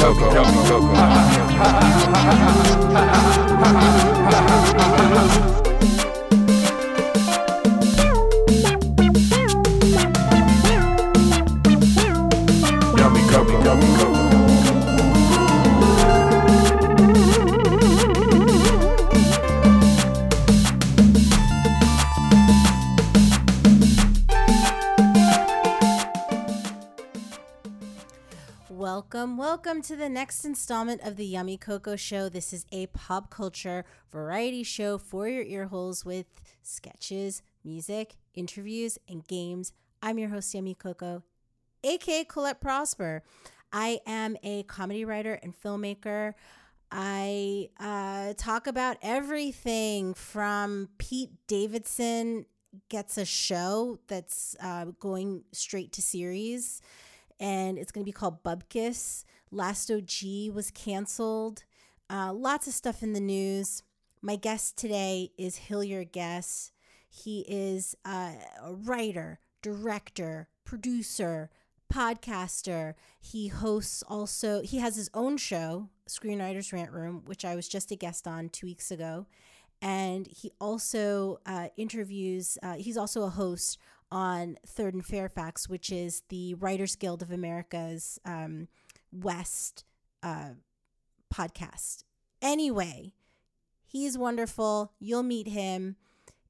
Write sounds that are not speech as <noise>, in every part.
Coco. Yummy Coco. To the next installment of the Yummy Coco Show. This is a pop culture variety show for your ear holes with sketches, music, interviews, and games. I'm your host, Yummy Coco, aka Colette Prosper. I am a comedy writer and filmmaker. I uh, talk about everything from Pete Davidson gets a show that's uh, going straight to series and it's going to be called Bupkis. Last OG was canceled. Uh, lots of stuff in the news. My guest today is Hilliard Guess. He is uh, a writer, director, producer, podcaster. He hosts also, he has his own show, Screenwriters Rant Room, which I was just a guest on two weeks ago. And he also uh, interviews, uh, he's also a host on Third and Fairfax, which is the Writers Guild of America's um, West uh, podcast. Anyway, he's wonderful. You'll meet him.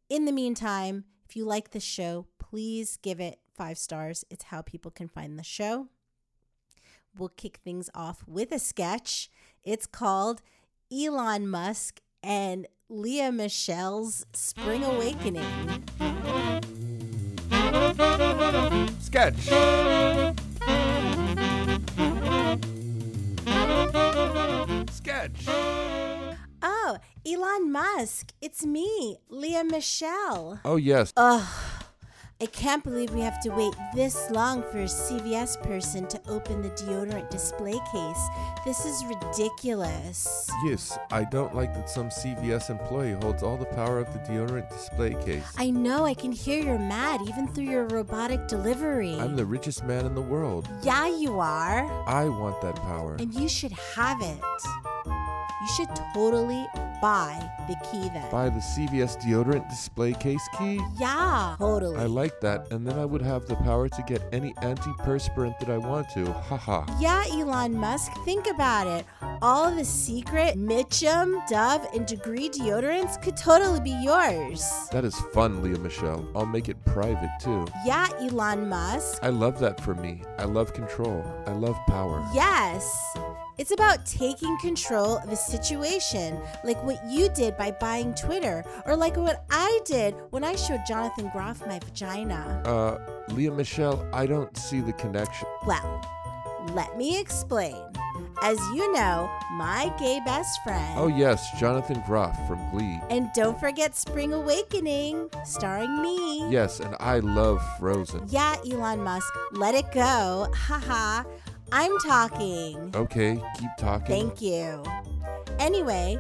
In the meantime, if you like the show, please give it five stars. It's how people can find the show. We'll kick things off with a sketch. It's called Elon Musk and Lea Michele's Spring Awakening. Sketch. Elon Musk. It's me, Lea Michele. Oh yes. Ugh. I can't believe we have to wait this long for a CVS person to open the deodorant display case. This is ridiculous. Yes, I don't like that some CVS employee holds all the power of the deodorant display case. I know, I can hear you're mad even through your robotic delivery. I'm the richest man in the world. yeah, you are. I want that power. And you should have it. You should totally buy the key then. Buy the CVS deodorant display case key? Yeah, totally. I like that, and then I would have the power to get any antiperspirant that I want to. Haha. Yeah, Elon Musk, think about it. All the secret Mitchum, Dove, and Degree deodorants could totally be yours. That is fun, Lea Michele. I'll make it private too. Yeah, Elon Musk. I love that for me. I love control. I love power. Yes. It's about taking control of a situation, like what you did by buying Twitter, or like what I did when I showed Jonathan Groff my vagina. Uh, Lea Michele, I don't see the connection. Well, let me explain. As you know, my gay best friend. Oh, yes, Jonathan Groff from Glee. And don't forget Spring Awakening, starring me. Yes, and I love Frozen. Yeah, Elon Musk, let it go. Haha. I'm talking. Okay, keep talking. Thank you. Anyway,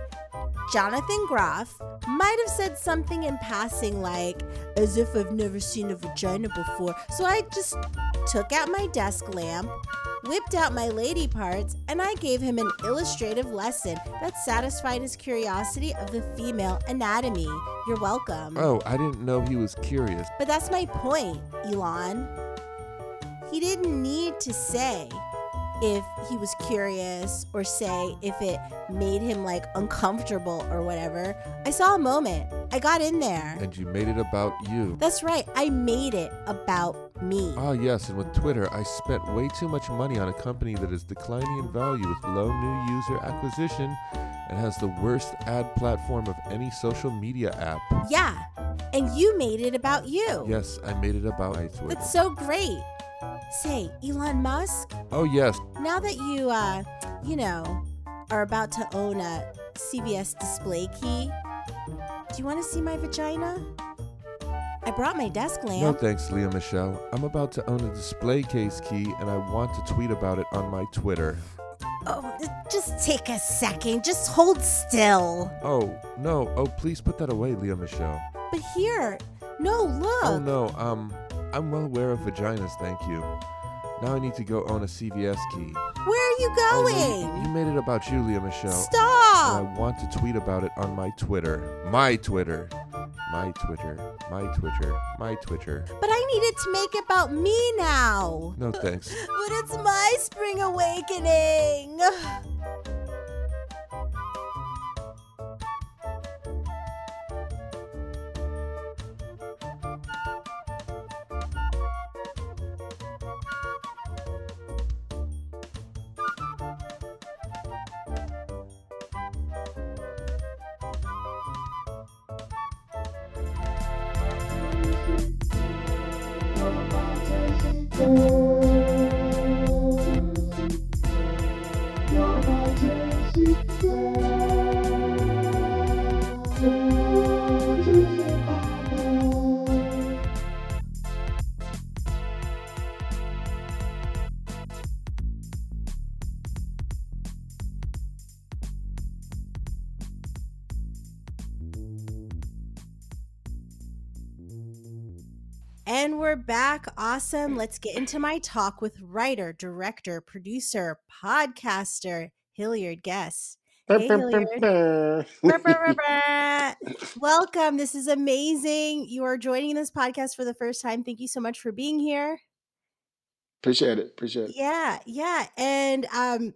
Jonathan Groff might have said something in passing like, as if I've never seen a vagina before. So I just took out my desk lamp, whipped out my lady parts, and I gave him an illustrative lesson that satisfied his curiosity of the female anatomy. You're welcome. Oh, I didn't know he was curious. But that's my point, Elon. He didn't need to say if he was curious or say if it made him like uncomfortable or whatever. I saw a moment. I got in there. And you made it about you. That's right. I made it about me. Ah, yes, and with Twitter, I spent way too much money on a company that is declining in value with low new user acquisition and has the worst ad platform of any social media app. Yeah. And you made it about you. Yes, I made it about my Twitter. That's so great. Say, Elon Musk, Oh, yes, now that you, uh, you know, are about to own a CVS display key, do you want to see my vagina? I brought my desk lamp. No lamp. thanks, Lea Michele. I'm about to own a display case key and I want to tweet about it on my Twitter. oh, just take a second. Just hold still. Oh, no. Oh, please put that away, Lea Michele. But here, no, look. Oh, no. Um, I'm well aware of vaginas, thank you. Now I need to go own a CVS key. Where are you Oh, going? you, you made it about Julia, Michelle. And Stop. I want to tweet about it on my Twitter. My Twitter. My Twitter. My Twitter. My Twitter. But I needed to make it about me now. No thanks. <laughs> But it's my spring awakening. <sighs> <laughs> And we're back. Awesome. Let's get into my talk with writer, director, producer, podcaster, Hilliard Guess. Hey, Hilliard. <laughs> Welcome. This is amazing. You are joining this podcast for the first time. Thank you so much for being here. Appreciate it. Appreciate it. Yeah, yeah. And um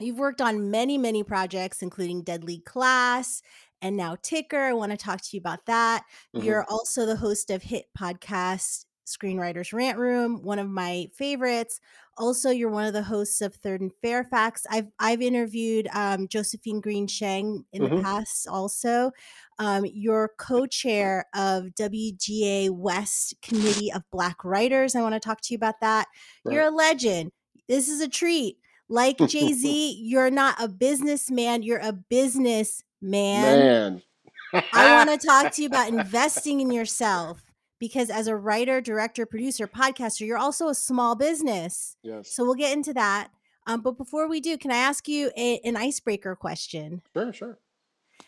you've worked on many, many projects, including Deadly Class and now Ticker. I want to talk to you about that. Mhm. You're also the host of hit podcast Screenwriters Rant Room, one of my favorites. Also, you're one of the hosts of Third and Fairfax. I've I've interviewed um, Josephine Green Sheng in the Mhm. past. Also, um, you're co-chair of WGA West Committee of Black Writers. I want to talk to you about that. You're a legend. This is a treat. Like Jay Z, <laughs> you're not a businessman. You're a business man. Man. I <laughs> want to talk to you about investing in yourself because as a writer, director, producer, podcaster, you're also a small business. Yes. So we'll get into that. Um, but before we do, can I ask you a, an icebreaker question? Sure, sure.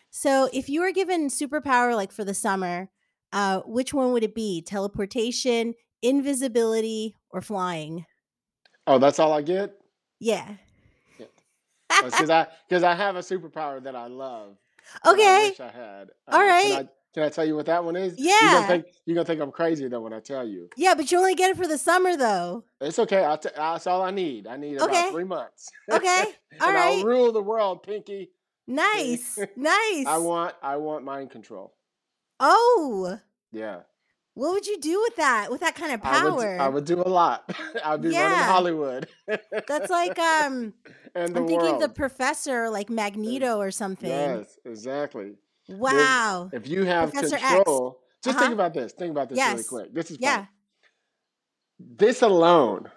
So if you were given superpower like for the summer, uh, which one would it be? Teleportation, invisibility, or flying? Oh, that's all I get? Yeah. Because I because I have a superpower that I love. That I Okay. wish I had. All Uh, right. Can I, can I tell you what that one is? Yeah. You're gonna think you're gonna think I'm crazy though when I tell you. Yeah, but you only get it for the summer though. It's okay. That's all I need. I need about three months. Okay. <laughs> All and right. I'll rule the world, Pinky. Nice. <laughs> Nice. I want I want mind control. oh, Yeah. What would you do with that? With that kind of I would, power? I would do a lot. <laughs> I'd be running Yeah. Hollywood. That's like <laughs> um and the I'm thinking world. of the professor like Magneto or something. Yes, exactly. Wow. If you have Professor X. control, just Uh-huh. think about this. Think about this really quick. This is Yeah. funny. This alone,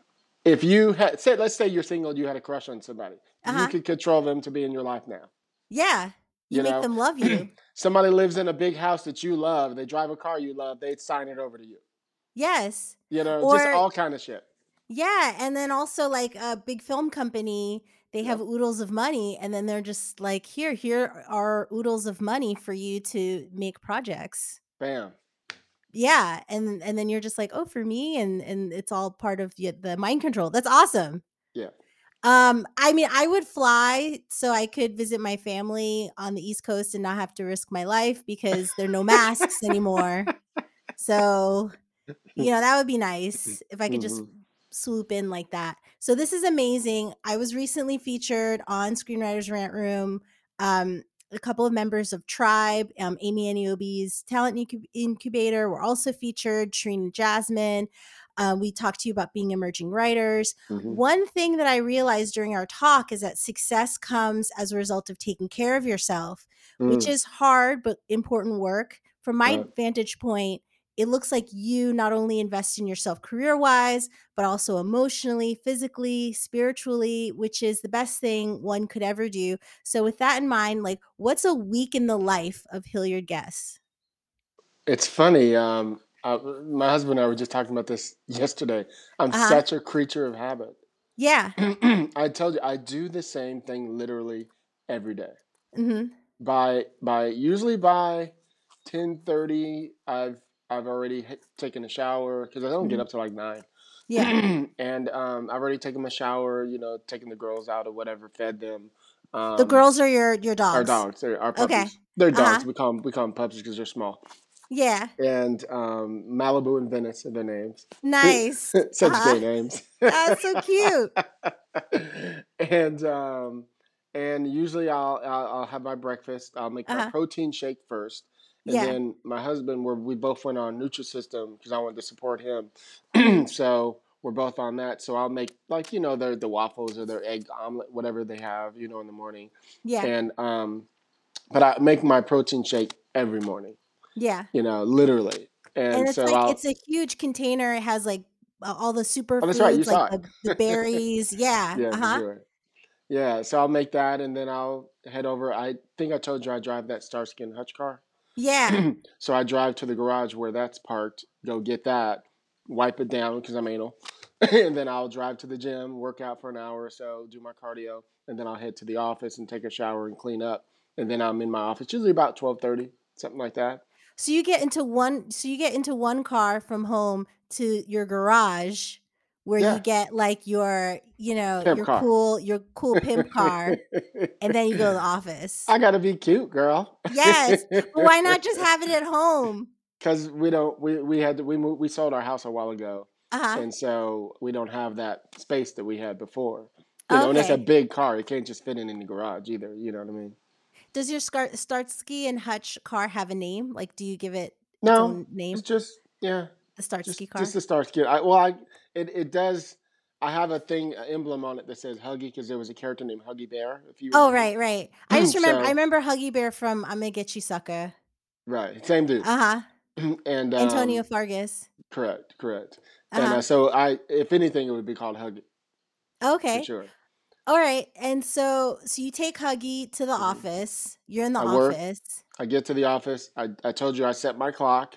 if you had say, let's say you're single, you had a crush on somebody, Uh-huh. you could control them to be in your life now. Yeah. You, make know? them love you. <clears throat> Somebody lives in a big house that you love, they drive a car you love, they'd sign it over to you. yes. You know, just all kind of shit. Yeah. And then also like a big film company, they have oodles of money and then they're just like, here, here are oodles of money for you to make projects. Bam. Yeah. And and then you're just like, oh, for me, and and it's all part of the mind control. That's awesome. Yeah. Um, I mean, I would fly so I could visit my family on the East Coast and not have to risk my life because there are no masks anymore. So, you know, that would be nice if I could just Mhm. swoop in like that. So this is amazing. I was recently featured on Screenwriters Rant Room. Um, a couple of members of Tribe, um, Amy Aniobi's Talent Incub- Incubator were also featured. Trina Jasmine. Um, we talked to you about being emerging writers. Mhm. One thing that I realized during our talk is that success comes as a result of taking care of yourself, which Mm. is hard but important work. From my Right. vantage point, it looks like you not only invest in yourself career wise, but also emotionally, physically, spiritually, which is the best thing one could ever do. So, with that in mind, like, what's a week in the life of Hilliard Guess? It's funny. Um, uh, my husband and I were just talking about this yesterday. I'm Uh-huh. such a creature of habit. Yeah. <clears throat> I told you I do the same thing literally every day. hmm By by usually by ten thirty, I've I've already hit, taken a shower because I don't get Mhm. up till like nine. Yeah. <clears throat> and um, I've already taken my shower. You know, taking the girls out or whatever, fed them. The Um, girls are your your dogs. our dogs. they're our Okay. puppies. They're Uh-huh. dogs. We call them we call them puppies because they're small. Yeah. And um, Malibu and Venice are their names. Nice. <laughs> Such Uh-huh. great names. <laughs> That's so cute. and um, and usually I'll, I'll I'll have my breakfast. I'll make my Uh-huh. protein shake first, and Yeah. then my husband. Where we both went on Nutrisystem because I wanted to support him. <clears throat> so we're both on that. So I'll make like you know their the waffles or their egg omelet, whatever they have, you know, in the morning. Yeah. And um, but I make my protein shake every morning. Yeah. You know, literally. And, And it's so like I'll. it's a huge container. It has like all the Oh, that's right. You superfoods, saw like it. the, the berries. Yeah. Yeah, Uh-huh. sure. Yeah, so I'll make that and then I'll head over. I think I told you I drive that Starsky and Hutch car. Yeah. <clears throat> so I drive to the garage where that's parked, go get that, wipe it down because I'm anal. <laughs> and then I'll drive to the gym, work out for an hour or so, do my cardio, and then I'll head to the office and take a shower and clean up. And then I'm in my office, usually about 12:30, something like that. So you get into one. So you get into one car from home to your garage, where Yeah, you get like your, you know, pimp your car. cool, your cool pimp car, and then you go to the <laughs> office. I got to be cute, girl. Yes, but why not just have it at <laughs> home? Cuz we don't we we had to, we moved, we sold our house a while ago. Uh huh. and so we don't have that space that we had before. You know, and it's a big car; it can't just fit in in the garage either. You know what I mean? Does your Scar- Starsky and Hutch car have a name? Like, do you give it its No, own it's just yeah, The just car. just the star skid. I well, I it it does. I have a thing, an emblem on it that says Huggy because there was a character named Huggy Bear. If you Oh, right, right. <clears throat> I just remember. I remember Huggy Bear from "I'm gonna get you, sucker." right, same dude. Uh huh. <clears throat> and Antonio um, Fargas. correct, correct. Uh And uh, so I, if anything, it would be called Huggy for Okay. sure. All right. And so, so you take Huggy to the Mhm. office. You're in the I work. office. I get to the office. I, I told you I set my clock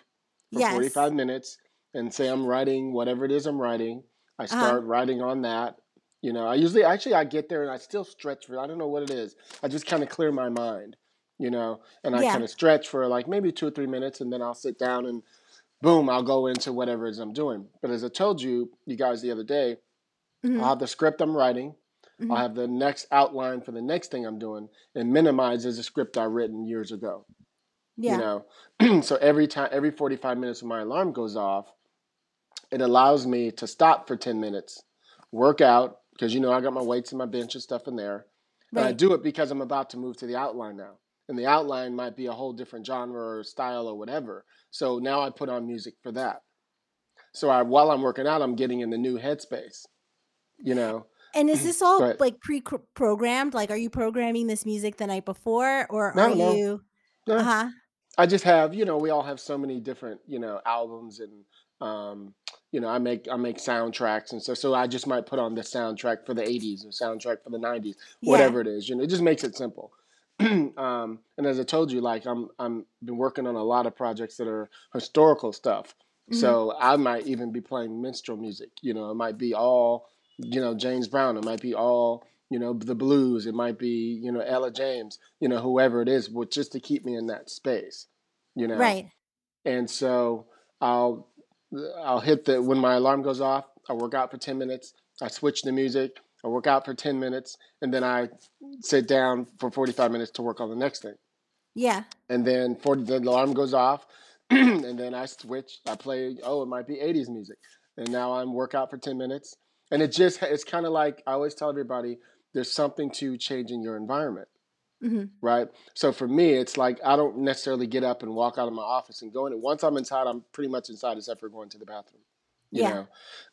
for Yes. 45 minutes and say I'm writing whatever it is I'm writing. I Uh huh. start writing on that. You know, I usually actually I get there and I still stretch for I don't know what it is. I just kind of clear my mind, you know, and I Yeah. kind of stretch for like maybe two or three minutes and then I'll sit down and boom, I'll go into whatever it is I'm doing. But as I told you, you guys the other day, I'll hmm have the script I'm writing. I'll hmm have the next outline for the next thing I'm doing and minimizes the script I written years ago Yeah. you know? <clears throat> So every time every 45 minutes when my alarm goes off it allows me to stop for 10 minutes work out because you know i got my weights and my bench and stuff in there and i do it because i'm about to move to the outline now and the outline might be a whole different genre or style or whatever so now i put on music for that. So I, while i'm working out i'm getting in the new headspace you know And is this all like pre-programmed? Like, are you programming this music the night before, or are no no you? Uh no huh. I just have, you know, we all have so many different, you know, albums and um, you know, I make I make soundtracks and so so I just might put on the soundtrack for the 80s or soundtrack for the 90s, Yeah. whatever it is. You know, it just makes it simple. <clears throat> um, and as I told you, like I'm I'm been working on a lot of projects that are historical stuff. hmm So I might even be playing minstrel music. You know, it might be all, you know, James Brown. It might be all, you know, the blues. It might be, you know, Etta James. You know, whoever it is, but just to keep me in that space. You know, Right. and so I'll I'll hit the when my alarm goes off. I work out for ten minutes. I switch the music. I work out for ten minutes, and then I sit down for forty five minutes to work on the next thing Yeah. and then 40 the alarm goes off <clears throat> and then i switch i play oh it might be 80s music and now i'm workout for 10 minutes and it just it's kind of like i always tell everybody there's something to changing your environment hmm right so for me it's like i don't necessarily get up and walk out of my office and go in it. once i'm inside i'm pretty much inside except for going to the bathroom you Yeah. know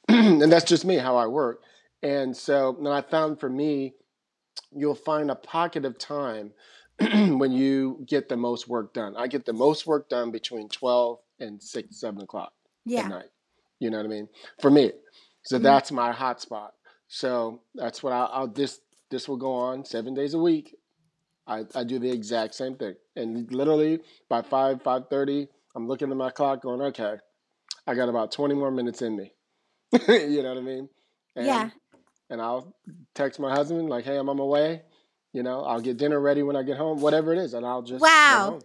<clears throat> and that's just me how i work and so then i found for me you'll find a pocket of time <clears throat> when you get the most work done. I get the most work done between 12 and 6, 7 o'clock at night. You know what I mean? For me. So hmm that's my hot spot. So that's what I'll, I'll this, this will go on seven days a week. I, I do the exact same thing. And literally by 5, 5.30, I'm looking at my clock going, okay, I got about 20 more minutes in me. <laughs> you know what I mean? Yeah. And and I'll text my husband like, "Hey, I'm on my way." You know, I'll get dinner ready when I get home, whatever it is, and I'll just Wow.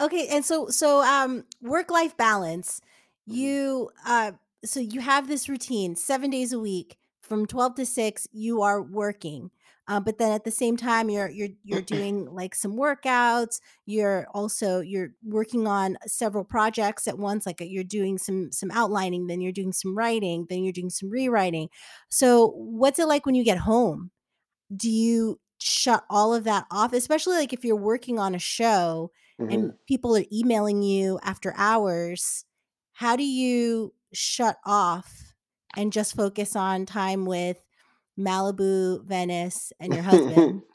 Okay. And so, so um, work-life balance. hmm You uh, so you have this routine seven days a week from 12 to 6 you are working uh, but then at the same time you're you're you're <clears throat> doing like some workouts you're also you're working on several projects at once like uh, you're doing some some outlining then you're doing some writing then you're doing some rewriting so what's it like when you get home do you shut all of that off especially like if you're working on a show Mhm. and people are emailing you after hours how do you shut off and just focus on time with malibu venice and your husband <laughs>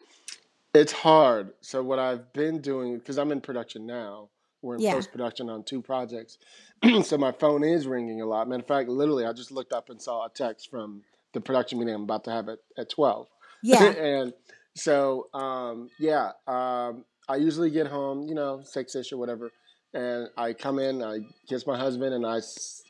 It's hard. So what I've been doing, because I'm in production now, we're in Yeah. post production on two projects. <clears throat> so my phone is ringing a lot. Matter of fact, literally, I just looked up and saw a text from the production meeting I'm about to have at, at 12. yeah <laughs> and so, um, yeah, um, I usually get home, you know, six ish or whatever. And I come in, I kiss my husband, and I,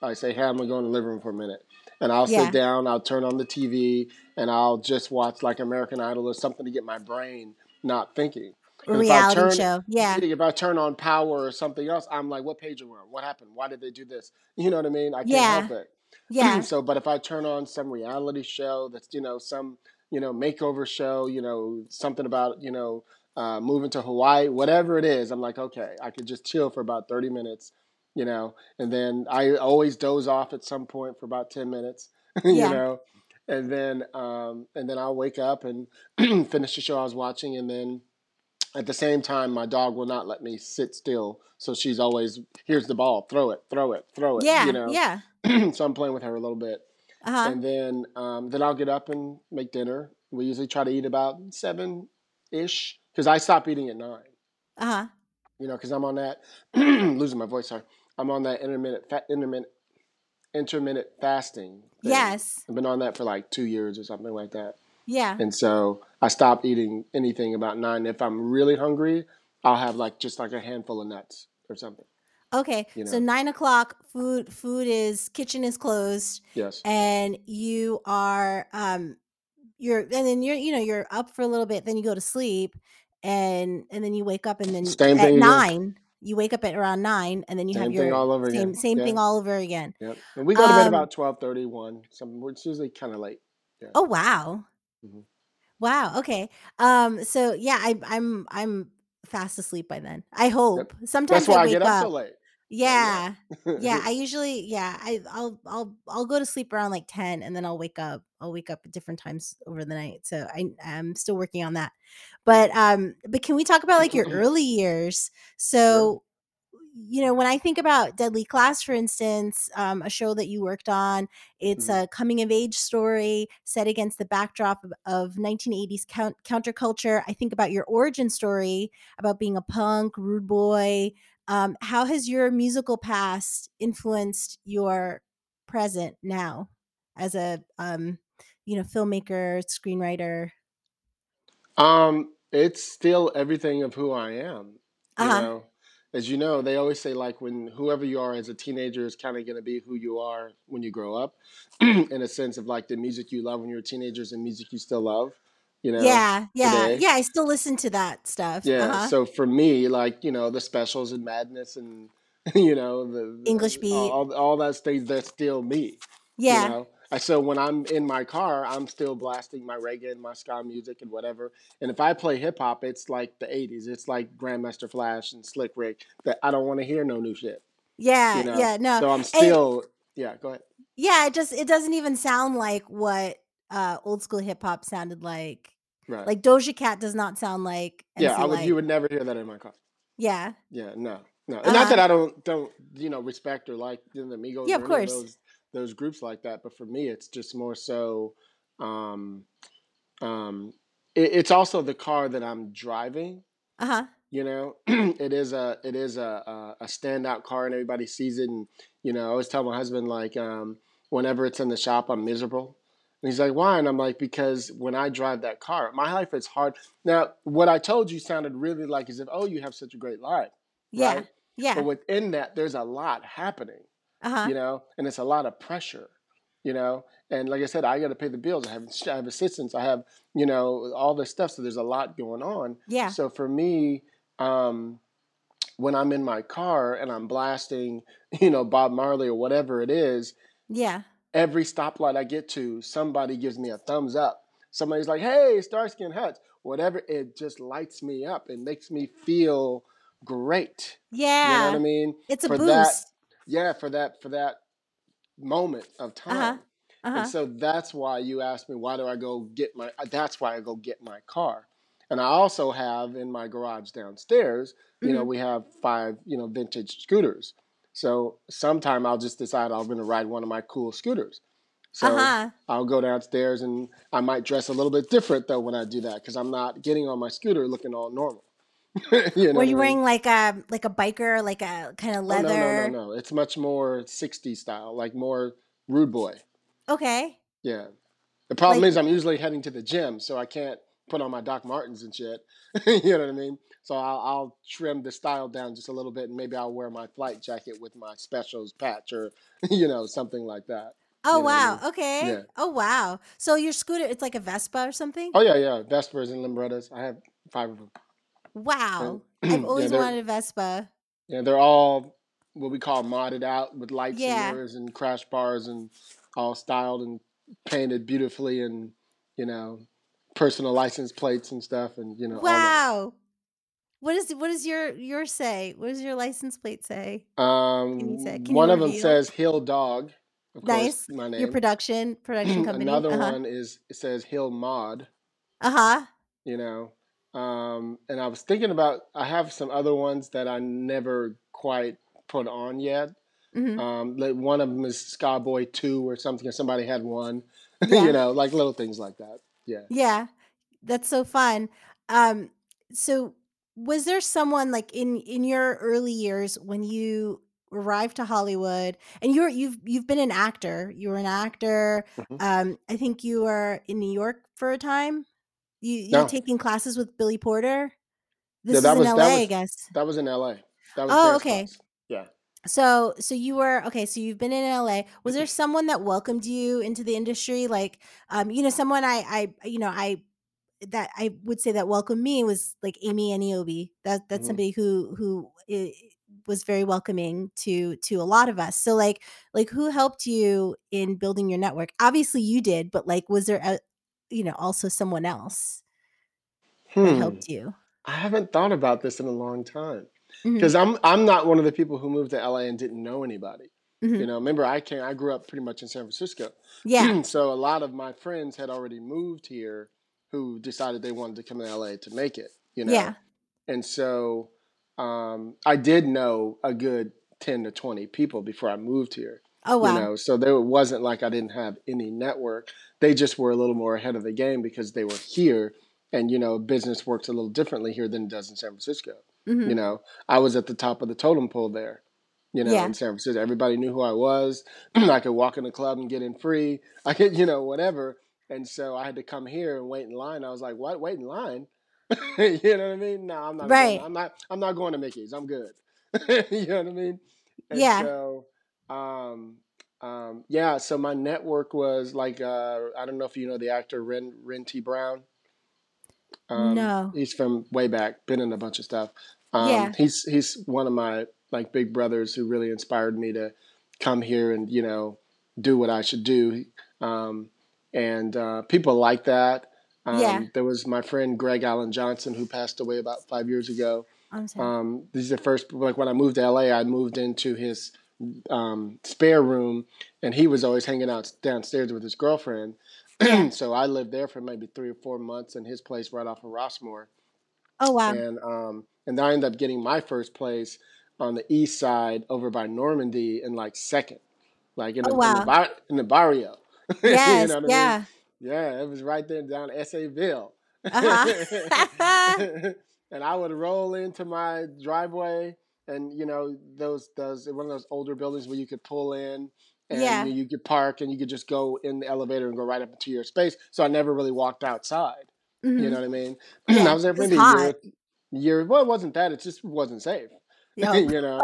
I say, hey, I'm going to go in the living room for a minute. And I'll Yeah. sit down, I'll turn on the TV, and I'll just watch like American Idol or something to get my brain not thinking. a if I reality turn- show yeah If I turn on Power or something else, I'm like, what page are we on? What happened? Why did they do this? You know what I mean? I can't Yeah. help it. <clears throat> yeah so, but if I turn on some reality show that's, you know, some, you know, makeover show, you know, something about, you know, uh, moving to Hawaii, whatever it is, I'm like, okay, I could just chill for about 30 minutes, you know, and then I always doze off at some point for about 10 minutes, <laughs> you Yeah. know, and then, um, and then I'll wake up and <clears throat> finish the show I was watching. And then at the same time, my dog will not let me sit still. So she's always, here's the ball, throw it, throw it, throw it, yeah you know, yeah <clears throat> so I'm playing with her a little bit uh-huh and then um, then I'll get up and make dinner. We usually try to eat about seven ish because I stop eating at nine. uh-huh You know, because I'm on that <clears throat> losing my voice. Sorry, I'm on that intermittent fa- intermittent intermittent fasting. thing. yes I've been on that for like two years or something like that, yeah and so I stopped eating anything about nine. If I'm really hungry, I'll have like just like a handful of nuts or something. okay you so nine o'clock food food is kitchen is closed Yes. and you are um you're and then you're you know you're up for a little bit then you go to sleep and and then you wake up and then Same at again. nine you wake up at around nine and then you have Same your thing all over same again. same thing all over again Yep. And we go to bed Um, about twelve thirty one. Some it's usually kind of late. oh wow Mhm. wow okay um so yeah i i'm i'm fast asleep by then i hope sometimes That's why i I get up up so late. Yeah. Yeah. yeah <laughs> i usually yeah i i'll i'll i'll go to sleep around like 10 and then i'll wake up i'll wake up at different times over the night so i i'm still working on that. But um but can we talk about like your early years? So you know when i think about deadly class for instance um, a show that you worked on it's Mhm. a coming of age story set against the backdrop of, of 1980s count, counterculture. I think about your origin story about being a punk rude boy um, how has your musical past influenced your present now as a um, you know filmmaker screenwriter Um, it's still everything of who I am. You Uh-huh. know, as you know, they always say like when whoever you are as a teenager is kind of going to be who you are when you grow up, <clears throat> in a sense of like the music you love when you're a teenager is the music you still love. You know. yeah yeah today. yeah i still listen to that stuff Yeah. uh-huh. So for me, like you know, the specials and madness and <laughs> you know the, English beat. all, all that stays. That's still me. yeah You know? I- So when I'm in my car, I'm still blasting my reggae and my ska music and whatever. And if I play hip hop, it's like the '80s. It's like Grandmaster Flash and Slick Rick. That I don't want to hear no new shit. yeah You know? yeah no So I'm still, yeah. Go ahead. yeah it just it doesn't even sound like what uh old school hip hop sounded like Right. like doja cat does not sound like yeah, I would. You would never hear that in my car. yeah Yeah, no, no. And Uh-huh. not that I don't don't you know respect or like the Migos. Yeah, or of course. those those groups like that. But for me, it's just more so. Um, um, it, it's also the car that I'm driving. uh-huh You know, <clears throat> it is a it is a, a a standout car, and everybody sees it. And you know, I always tell my husband like, um, whenever it's in the shop, I'm miserable. And he's like, why? And I'm like, because when I drive that car, my life is hard. Now, what I told you sounded really like as if, oh, you have such a great life. yeah Right? yeah But within that, there's a lot happening, uh-huh you know, and it's a lot of pressure, you know. And like I said, I got to pay the bills. I have I have assistants. I have you know all this stuff. So there's a lot going on. yeah So for me, um, when I'm in my car and I'm blasting, <laughs> you know, Bob Marley or whatever it is, Yeah. Every stoplight I get to, somebody gives me a thumbs up. Somebody's like, "Hey, Starsky and Hutch," whatever. It just lights me up. It makes me feel great. Yeah. You know what I mean? It's a for boost. that, yeah, for that for that moment of time. Uh-huh. Uh-huh. And so that's why you asked me, why do I go get my, uh, that's why I go get my car. And I also have in my garage downstairs, you know, Mhm. we have five, you know, vintage scooters. So sometime I'll just decide I'm going to ride one of my cool scooters. So uh-huh. I'll go downstairs and I might dress a little bit different though when I do that because I'm not getting on my scooter looking all normal. <laughs> you know Were you I mean? wearing like a like a biker, like a kind of Oh, leather? no, no, no, no. It's much more 60s style, like more rude boy. Okay. Yeah. The problem Like- is I'm usually heading to the gym, so I can't put on my Doc Martens and shit. <laughs> you know what I mean? So I'll, I'll trim the style down just a little bit, and maybe I'll wear my flight jacket with my specials patch, or <laughs> you know something like that. Oh You know what I wow. mean? Okay. Yeah. Oh wow. So your scooter, it's like a Vespa or something? Oh yeah, yeah. Vespas and Lambrettas. I have five of them. Wow. And- I've <clears throat> always they're- wanted a Vespa. Yeah, they're all what we call modded out with lights Yeah. and mirrors and crash bars and all styled and painted beautifully and you know personal license plates and stuff and you know. Wow. What is what does your yours say? What does your license plate say? Um, Can you say- can one you of them says Hill Dog. Of Nice. course, my name. Your production <clears throat> production company. Another uh-huh. one is it says Hill Mod. Uh-huh. You know, um, and I was thinking about. I have some other ones that I never quite put on yet. hmm Um, like one of them is Skyboy Two or something. Or somebody had one. <laughs> Yeah. you know, like little things like that. Yeah. Yeah. That's so fun. Um so was there someone like in in your early years when you arrived to Hollywood and you're you've you've been an actor. You were an actor. Mhm. Um I think you were in New York for a time. You you No. were taking classes with Billy Porter. This Yeah, that is was- in LA, I guess. That was in L.A. That was Oh, okay. class. So so you were okay, so you've been in LA. Was there someone that welcomed you into the industry? Like um, you know, someone I I you know, I that I would say that welcomed me was like Amy Aniobi. That that's Mhm. somebody who who i- was very welcoming to to a lot of us. So like like who helped you in building your network? Obviously you did, but like was there a you know also someone else that Hmm. helped you? I haven't thought about this in a long time. Because I'm I'm not one of the people who moved to LA and didn't know anybody. mhm. You know, remember I came I grew up pretty much in San Francisco, Yeah. <clears throat> so a lot of my friends had already moved here, who decided they wanted to come to LA to make it. You know, Yeah. and so um, I did know a good ten to twenty people before I moved here. Oh wow. You know, so there wasn't like I didn't have any network. They just were a little more ahead of the game because they were here, and you know, business works a little differently here than it does in San Francisco. Mhm. You know, I was at the top of the totem pole there. You know, Yeah. in San Francisco, everybody knew who I was. <clears throat> I could walk in the club and get in free. I could, you know, whatever. And so I had to come here and wait in line. I was like, "What? Wait in line?" <laughs> you know what I mean? No, I'm not. Right. Going, I'm not. I'm not going to Mickey's. I'm good. <laughs> you know what I mean? And Yeah. So, um, um, yeah. So my network was like, uh, I don't know if you know the actor Ren Ren T Brown. Um, No. He's from way back. Been in a bunch of stuff. Um, Yeah. He's he's one of my like big brothers who really inspired me to come here and you know do what I should do. Um, and uh, people like that. Um, Yeah. There was my friend Greg Allen Johnson who passed away about five years ago. I'm sorry. Um, this is the first like when I moved to LA, I moved into his um, spare room, and he was always hanging out downstairs with his girlfriend. Yeah. <clears throat> so I lived there for maybe three or four months in his place right off of Rossmore, oh wow. and um, and then I ended up getting my first place on the east side over by Normandy in like second, like in, Oh, the, in, the, bar- in the barrio. <laughs> Yes. you know what I mean? yeah. Yeah, it was right there down S.A. Ville. Uh-huh. <laughs> <laughs> and I would roll into my driveway, and you know those those one of those older buildings where you could pull in, and Yeah. you could park, and you could just go in the elevator and go right up into your space. So I never really walked outside. Mhm. You know what I mean? <clears throat> Yeah, I was there maybe a year. Year. Well, it wasn't that. It just wasn't safe. <laughs> Yo. you know.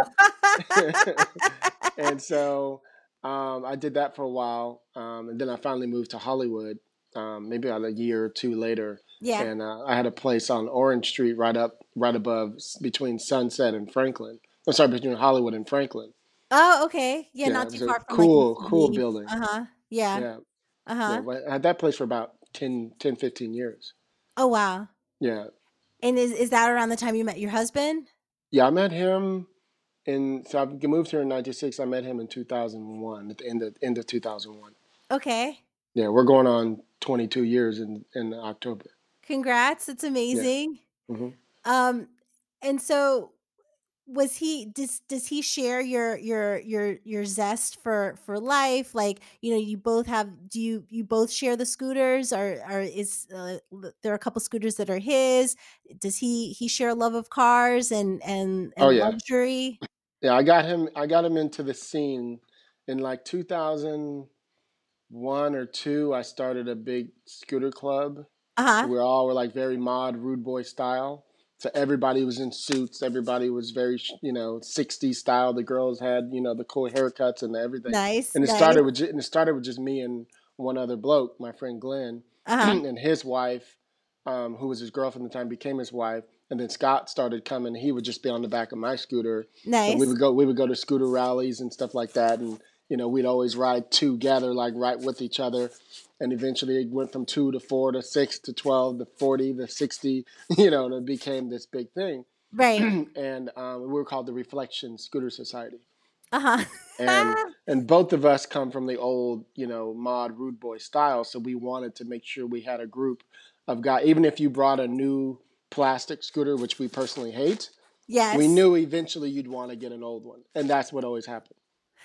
<laughs> and so um, I did that for a while, um, and then I finally moved to Hollywood. Um, maybe about a year or two later, yeah. and uh, I had a place on Orange Street, right up, right above between Sunset and Franklin. I'm sorry, between Hollywood and Franklin. Oh, okay. Yeah, Yeah, not it too a far from like cool, cool UCB. building. Uh-huh. Yeah. Yeah, yeah. Uh-huh. Well, I had that place for about 10, 10 15 years. Oh, wow. Yeah, And is is that around the time you met your husband? yeah. I met him in. So I moved here in '96. I met him in 2001. At the end of end of 2001. Okay. Yeah, we're going on 22 years in in October. Congrats. It's Yeah. amazing. hmm Um and so was he does does he share your your your your zest for for life like you know you both have do you you both share the scooters or or is uh, there are a couple scooters that are his does he he share a love of cars and and Oh yeah, luxury <clears throat> yeah. I got him. I got him into the scene in like 2001 or two. I started a big scooter club. uh-huh We all were like very mod, rude boy style. So everybody was in suits. Everybody was very, you know, 60s style. The girls had, you know, the cool haircuts and everything. nice And it nice started with, and it started with just me and one other bloke, my friend Glenn, uh-huh <clears throat> and his wife, um, who was his girlfriend at the time, became his wife. And then Scott started coming. He would just be on the back of my scooter, Nice. and we would go, we would go to scooter rallies and stuff like that. And you know, we'd always ride together, like right with each other. And eventually, it went from two to four to six to twelve to forty to sixty. <laughs> You know, and it became this big thing. right <clears throat> and um, we were called the Reflection Scooter Society. uh-huh And <laughs> and both of us come from the old, you know, mod rude boy style. So we wanted to make sure we had a group of guys. Even if you brought a new plastic scooter, which we personally hate, yes we knew eventually you'd want to get an old one, and that's what always happened.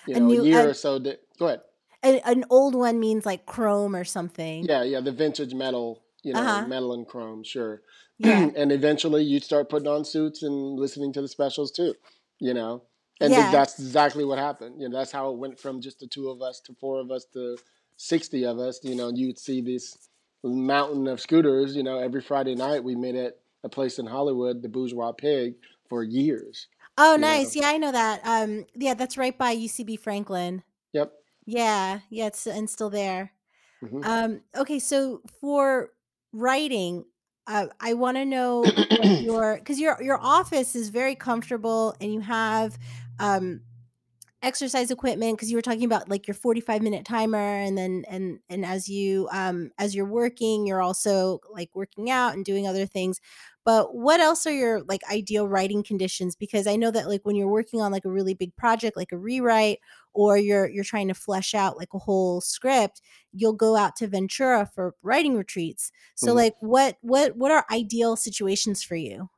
You a know, a new year a, or so. Di- go ahead. A, an old one means like chrome or something Yeah, yeah, the vintage metal, you know, uh-huh metal and chrome, sure. yeah <clears throat> and eventually you'd start putting on suits and listening to the specials too, you know. And yeah that's exactly what happened. You know, that's how it went from just the two of us to four of us to 60 of us. You know, and you'd see this mountain of scooters, you know, every Friday night we met at a place in Hollywood, the Bourgeois Pig, for years, Oh, you know. nice. Yeah, I know that. Um, yeah, that's right by UCB Franklin. Yep. Yeah, yeah, it's and still there. hmm Um, okay, so for writing, uh, I want to know what <coughs> your because your your office is very comfortable and you have um exercise equipment because you were talking about like your 45 minute timer and then and and as you um as you're working you're also like working out and doing other things. But what else are your like ideal writing conditions? Because i know that like when you're working on like a really big project like a rewrite or you're you're trying to flesh out like a whole script you'll go out to ventura for writing retreats. So hmm like what what what are ideal situations for you?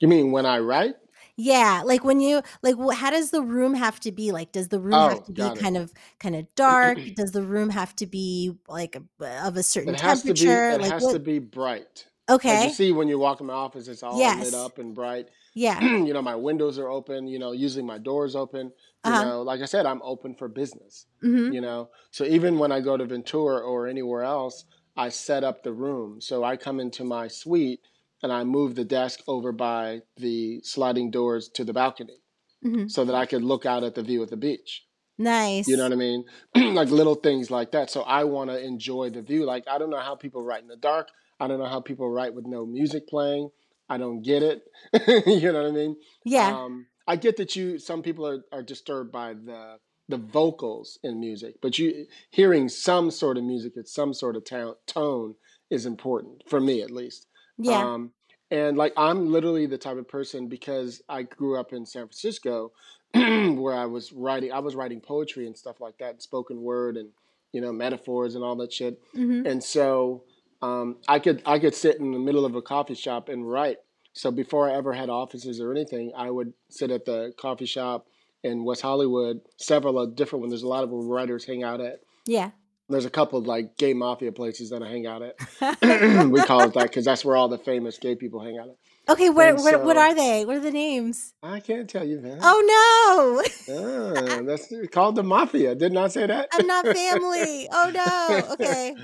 You mean when I write? Yeah, like when you like wh- how does the room have to be? Like does the room have Oh, to be got it. kind of kind of dark? <clears throat> Does the room have to be like a, of a certain It has to be. temperature? It Like has what to be bright. Like you Okay. see when you walk in my office, it's all lit Yes. up and bright. <clears throat> Yeah. you know, my windows are open. You know, usually my doors open. You Uh-huh. know, like I said, I'm open for business. Mhm. You know, so even when I go to Ventura or anywhere else, I set up the room. So I come into my suite and I moved the desk over by the sliding doors to the balcony Mhm. so that I could look out at the view of the beach. Nice. You know what I mean? <clears throat> like little things like that. So I want to enjoy the view. Like I don't know how people write in the dark. I don't know how people write with no music playing. I don't get it. <laughs> you know what I mean? Yeah. Um, I get that you some people are, are disturbed by the the vocals in music, but you hearing some sort of music at some sort of town, tone is important for me at least. Yeah. Um, and like I'm literally the type of person because I grew up in San Francisco, <clears throat> where I was writing, I was writing poetry and stuff like that, spoken word and you know metaphors and all that shit. Mhm. And so um, I could I could sit in the middle of a coffee shop and write. So before I ever had offices or anything, I would sit at the coffee shop in West Hollywood. Several different ones. There's a lot of writers hang out at. Yeah. There's a couple of like gay mafia places that I hang out at. <laughs> <clears throat> we call it that because that's where all the famous gay people hang out at. okay, what what what are they? What are the names? I can't tell you man. Oh no. Ah, that's <laughs> called the mafia. Didn't I say that? I'm not family. Oh no. <laughs> Okay.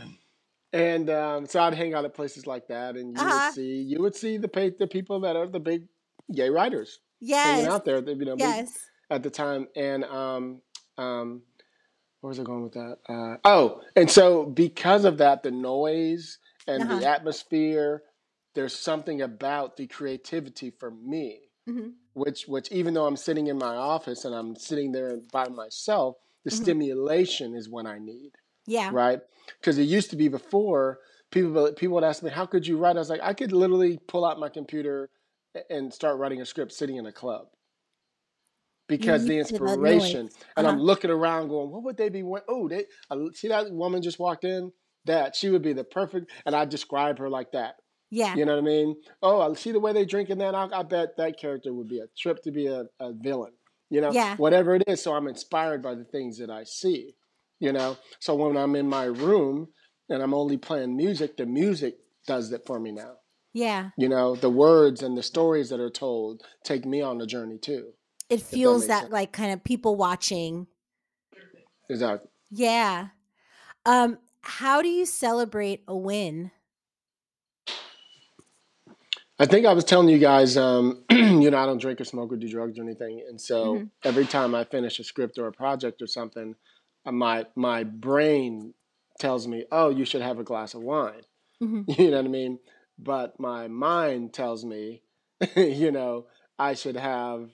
and um, so I'd hang out at places like that, and you would Uh-huh. see you would see the the people that are the big gay writers yes. hanging out there. You know, big Yes. at the time, and um, um, where was I going with that? Uh, oh, and so because of that, the noise and Uh-huh. the atmosphere, there's something about the creativity for me hmm which which even though I'm sitting in my office and I'm sitting there by myself, the hmm stimulation is what I need, Yeah. right? Because it used to be before people people would ask me, "How could you write?" I was like, "I could literally pull out my computer and start writing a script sitting in a club." Because the used to the noise. inspiration and Uh i'm looking around going what would they be wearing oh they I see that woman just walked in that she would be the perfect and i describe her like that Yeah. you know what i mean oh i see the way they drinking that I, I bet that character would be a trip to be a, a villain you know Yeah. whatever it is so i'm inspired by the things that i see you know so when i'm in my room and i'm only playing music the music does it for me now Yeah. you know the words and the stories that are told take me on the journey too It if that feels that like kind of people watching. exactly Yeah. Um, how do you celebrate a win? I think I was telling you guys, um, <clears throat> you know, I don't drink or smoke or do drugs or anything, and so hmm every time I finish a script or a project or something, uh, my my brain tells me, "Oh, you should have a glass of wine." hmm <laughs> You know what I mean? But my mind tells me, <laughs> you know, I should have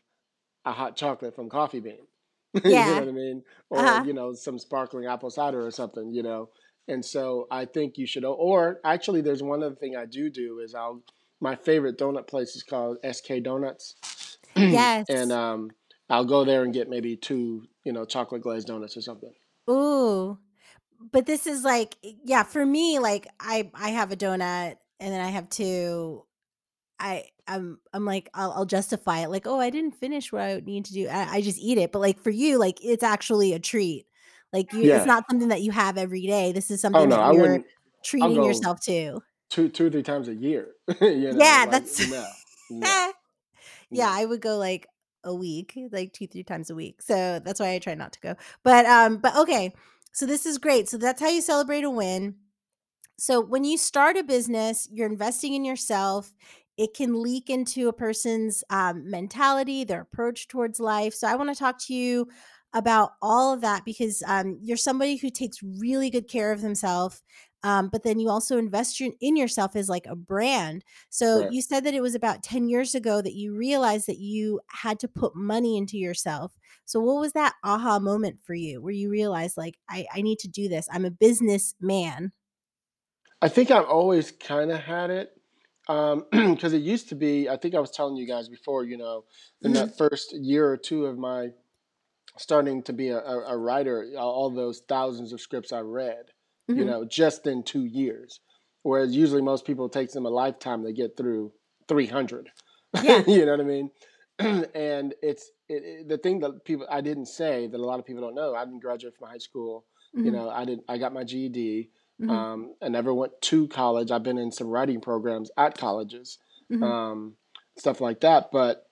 a hot chocolate from Coffee Bean. Yeah. <laughs> you know what I mean? Or huh. you know, some sparkling apple cider or something. You know, and so I think you should. Or actually, there's one other thing I do do is I'll. My favorite donut place is called SK Donuts, <clears throat> yes. and um, I'll go there and get maybe two, you know, chocolate glazed donuts or something. Ooh. But this is like, yeah, for me, like I I have a donut and then I have two. I I'm I'm like I'll, I'll justify it like oh I didn't finish what I need to do I, I just eat it. But like for you like it's actually a treat. Like you it's not something that you have every day this is something Oh something no, that I you're treating yourself to. two, two, or three times a year. <laughs> you know, yeah like that's no, no, <laughs> yeah. I would go like a week like two three times a week so that's why I try not to go. But um but okay so this is great so that's how you celebrate a win. So when you start a business you're investing in yourself it can leak into a person's um, mentality their approach towards life so i want to talk to you about all of that because um, you're somebody who takes really good care of themselves um, but then you also invest in yourself as like a brand so Right. you said that it was about 10 years ago that you realized that you had to put money into yourself so what was that aha moment for you where you realized like i, I need to do this i'm a businessman I think I've always kind of had it <clears throat> because it used to be. I think I was telling you guys before. You know, in hmm that first year or two of my starting to be a, a, writer, all those thousands of scripts I read. You hmm know, just in two years, whereas usually most people takes them a lifetime to get through three hundred. yeah <laughs> you know what I mean? <clears throat> and it's it, it- the thing that people I didn't say that a lot of people don't know. I didn't graduate from high school. You hmm know, I did. I got my GED. Hmm Um, I never went to college. I've been in some writing programs at colleges, hmm um, stuff like that. But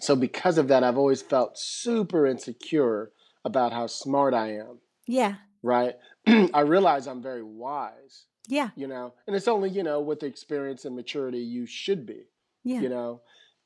so because of that, I've always felt super insecure about how smart I am. yeah Right? <clears throat> I realize I'm very wise. yeah You know, and it's only you know with experience and maturity you should be yeah you know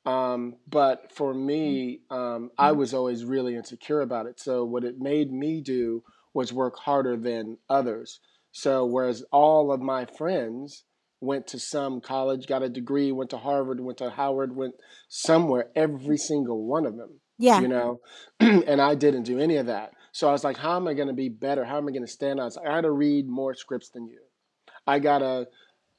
um, but for me um, i Mhm. was always really insecure about it so what it made me do was work harder than others so whereas all of my friends went to some college got a degree went to harvard went to howard went somewhere every single one of them yeah. you know? <clears throat> And i didn't do any of that. So i was like how am i going to be better? How am i going to stand out? Like, i got to read more scripts than you. I gotta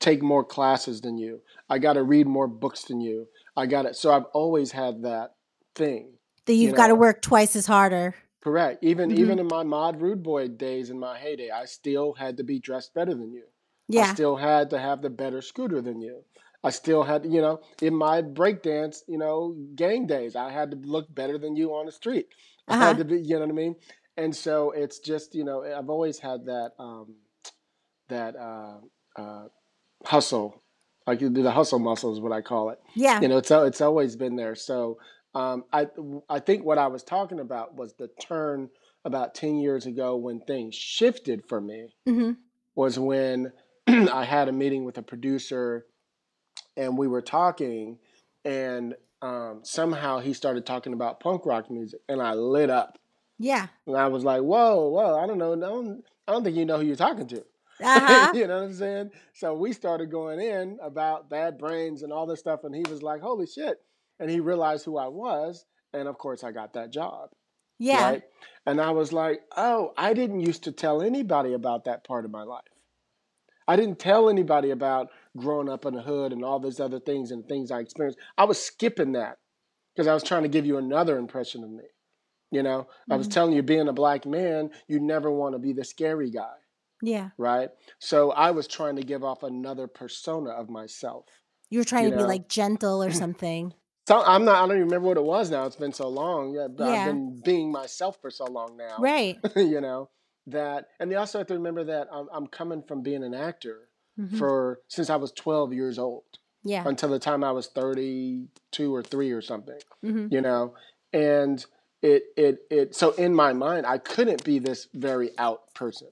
take more classes than you. I gotta read more books than you. I gotta. So I've always had that thing, that you you've got to work twice as harder Correct. Even hmm even in my mod rude boy days in my heyday, I still had to be dressed better than you. Yeah. I still had to have the better scooter than you. I still had, you know, in my breakdance, you know, gang days, I had to look better than you on the street. I had uh-huh to be, you know what I mean? And so it's just, you know, I've always had that um, that uh, uh, hustle, like the hustle muscle is what I call it. yeah You know, it's it's always been there. So um, I I think what I was talking about was the turn about ten years ago when things shifted for me hmm was when <clears throat> I had a meeting with a producer and we were talking and um, somehow he started talking about punk rock music and I lit up yeah and I was like, whoa, whoa, I don't know, I don't, I don't think you know who you're talking to. uh-huh <laughs> you know what I'm saying? So we started going in about bad brains and all this stuff, and he was like, "Holy shit!" And he realized who I was, and of course I got that job. Yeah. Right? And I was like, oh, I didn't used to tell anybody about that part of my life. I didn't tell anybody about growing up in the hood and all those other things and things I experienced. I was skipping that because I was trying to give you another impression of me. You know, I was Mhm. telling you, being a black man, you never want to be the scary guy, Yeah. right? So I was trying to give off another persona of myself. You were trying You to be like gentle or <clears throat> something. So I'm not. I don't even remember what it was now. It's been so long. Yeah, but Yeah. I've been being myself for so long now. Right. <laughs> you know that, and you also have to remember that I'm, I'm coming from being an actor Mhm. for since I was 12 years old Yeah. until the time I was 32 or three or something. Mm-hmm. You know, and it it it. So in my mind, I couldn't be this very out person.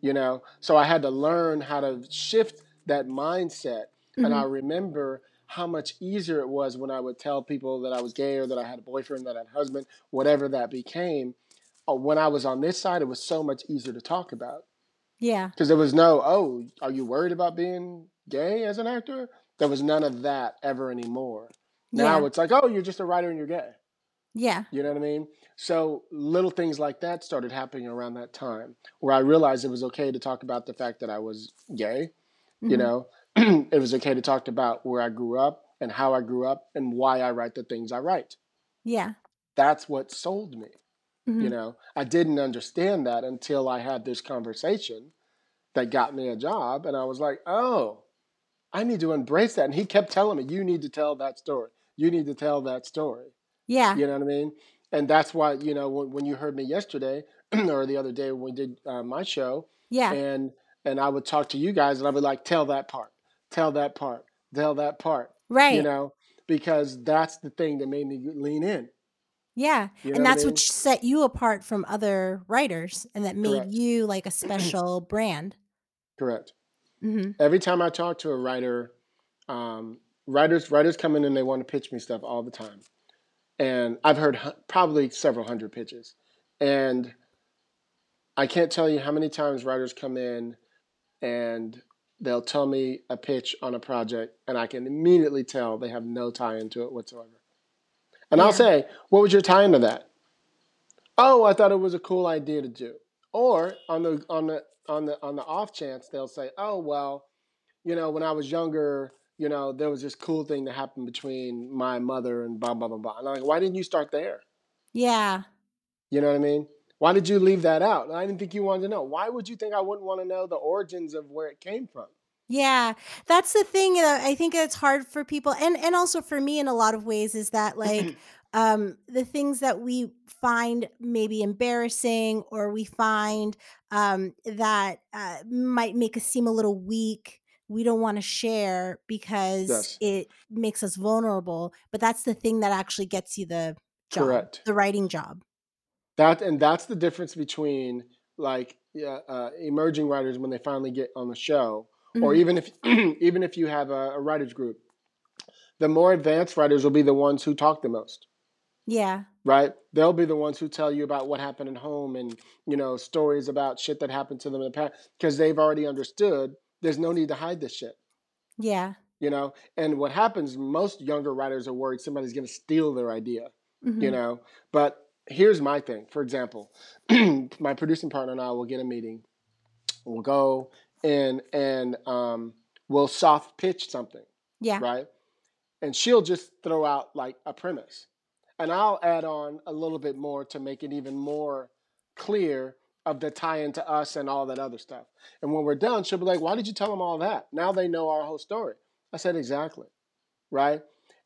You know, so I had to learn how to shift that mindset. And Mm-hmm. I remember how much easier it was when I would tell people that I was gay or that I had a boyfriend, that I had a husband, whatever that became. Uh, When I was on this side, it was so much easier to talk about Yeah. because there was no, oh, are you worried about being gay as an actor? There was none of that ever anymore. Now Yeah. it's like, oh, you're just a writer and you're gay. Yeah. You know what I mean? So little things like that started happening around that time where I realized it was okay to talk about the fact that I was gay you Mhm. know <clears throat> it was okay to talk about where i grew up and how i grew up and why i write the things i write Yeah. that's what sold me Mhm. you know i didn't understand that until i had this conversation that got me a job and i was like oh i need to embrace that and he kept telling me you need to tell that story you need to tell that story Yeah. you know what i mean and that's why you know when, when you heard me yesterday <clears throat> or the other day when we did uh, my show Yeah. and and I would talk to you guys and I would like tell that part, tell that part, tell that part, Right. you know, because that's the thing that made me lean in. Yeah. You know and what I that's mean? what set you apart from other writers and that made Correct. you like a special <clears throat> brand. Correct. hmm Every time I talk to a writer, um, writers writers come in and they want to pitch me stuff all the time, and I've heard hu- probably several hundred pitches, and I can't tell you how many times writers come in and they'll tell me a pitch on a project, and I can immediately tell they have no tie into it whatsoever. And Yeah. I'll say, "What was your tie into that?" Oh, I thought it was a cool idea to do. Or on the on the on the on the off chance they'll say, "Oh well, you know, when I was younger, you know, there was this cool thing that happened between my mother and blah blah blah blah." And I'm like, "Why didn't you start there?" Yeah. You know what I mean? Why did you leave that out? I didn't think you wanted to know. Why would you think I wouldn't want to know the origins of where it came from? Yeah, that's the thing that I think it's hard for people and and also for me in a lot of ways is that like <clears throat> um the things that we find maybe embarrassing or we find um that uh, might make us seem a little weak we don't want to share because Yes. it makes us vulnerable but that's the thing that actually gets you the job Correct. the writing job That and that's the difference between like uh, emerging writers when they finally get on the show, or Mhm. even if <clears throat> even if you have a, a writers group, the more advanced writers will be the ones who talk the most. yeah right? They'll be the ones who tell you about what happened at home and you know stories about shit that happened to them in the past because they've already understood. There's no need to hide this shit, yeah you know. And what happens? Most younger writers are worried somebody's going to steal their idea, you Mhm. know. But here's my thing. For example, <clears throat> my producing partner and I will get a meeting. We'll go and and um, we'll soft pitch something yeah right? And she'll just throw out like a premise. And I'll add on a little bit more to make it even more clear of the tie into us and all that other stuff. And when we're done, she'll be like, Why did you tell them all that? Now they know our whole story. I said, Exactly. Right?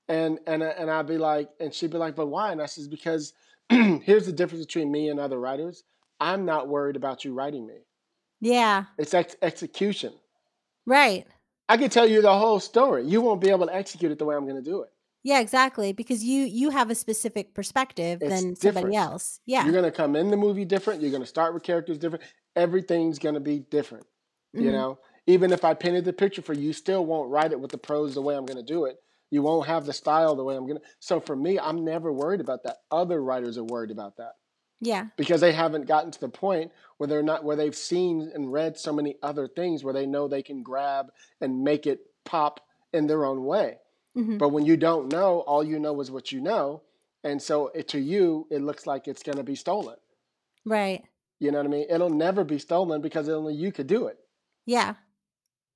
And and and I'd be like, and she'd be like, but why? And I says, because <clears throat> here's the difference between me and other writers. I'm not worried about you writing me. yeah It's ex- execution. right I can tell you the whole story. You won't be able to execute it the way I'm going to do it. Yeah, exactly. Because you you have a specific perspective It's than different. somebody else. Yeah. You're gonna come in the movie different. You're gonna start with characters different. Everything's gonna be different. You Mhm. know, even if I painted the picture for you, you still won't write it with the prose the way I'm gonna do it. You won't have the style the way I'm gonna. So for me, I'm never worried about that. Other writers are worried about that Yeah. because they haven't gotten to the point where they're not where they've seen and read so many other things where they know they can grab and make it pop in their own way. Mhm. But when you don't know, all you know is what you know, and so it, to you, it looks like it's going to be stolen. Right. You know what I mean? It'll never be stolen because only you could do it. Yeah.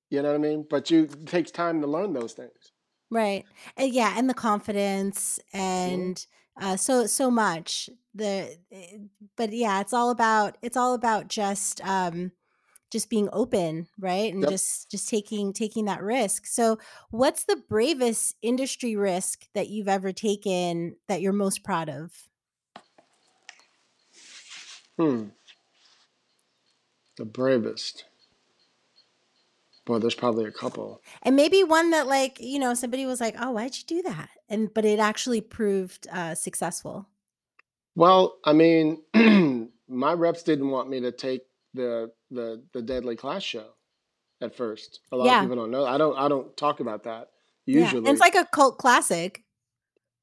You know what I mean? But you it takes time to learn those things. Right. And yeah, and the confidence and uh so so much. The eh, but yeah, it's all about it's all about just um just being open, right? And Yep. just just taking taking that risk. So, what's the bravest industry risk that you've ever taken that you're most proud of? Hmm. The bravest. Boy, there's probably a couple. And maybe one that like, you know, somebody was like, "Oh, why'd you do that?" And but it actually proved uh successful. Well, I mean, <clears throat> my reps didn't want me to take the the the Deadly Class show at first. A lot of people don't know. I don't I don't talk about that Yeah. It's like a cult classic.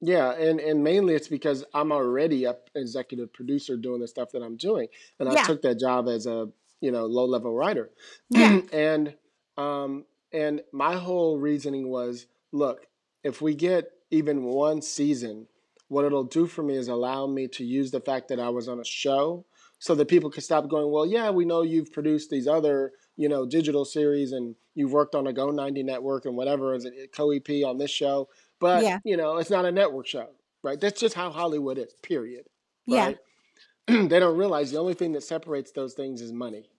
Yeah, and and mainly it's because I'm already a executive producer doing the stuff that I'm doing, and I Yeah. took that job as a you know low level writer, Yeah. <clears throat> and um and my whole reasoning was, look, if we get even one season, what it'll do for me is allow me to use the fact that I was on a show, so that people can stop going, well, yeah, we know you've produced these other you know digital series and you've worked on a Go 90 network and whatever as a co EP on this show but Yeah. you know it's not a network show right that's just how hollywood is period Yeah. right <clears throat> they don't realize the only thing that separates those things is money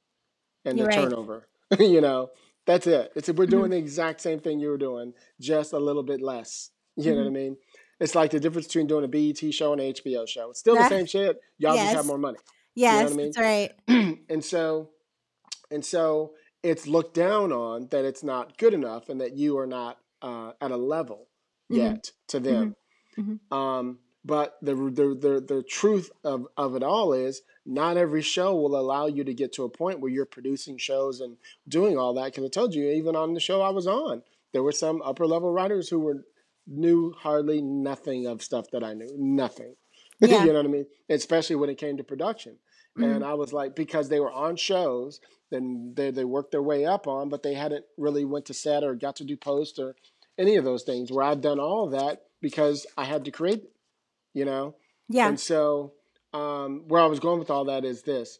and You're the right. turnover <laughs> you know that's it it's we're doing the exact same thing you were doing just a little bit less you know what i Mhm. mean it's like the difference between doing a BET show and an hbo show it's still the same shit y'all just have more money you know what i Yes, mean that's right. <clears throat> and so and so it's looked down on that it's not good enough and that you are not uh, at a level Mhm. yet to them Mhm. Mhm. um, but the, the the the truth of of it all is not every show will allow you to get to a point where you're producing shows and doing all that. Because I told you, even on the show I was on, there were some upper level writers who were knew hardly nothing of stuff that I knew, nothing. <laughs> Yeah. you know what I mean? Especially when it came to production. And Mhm. I was like, because they were on shows, then they they worked their way up on, but they hadn't really went to set or got to do post or any of those things. Where I've done all of that because I had to create you know? Yeah. And so, um, where I was going with all that is this.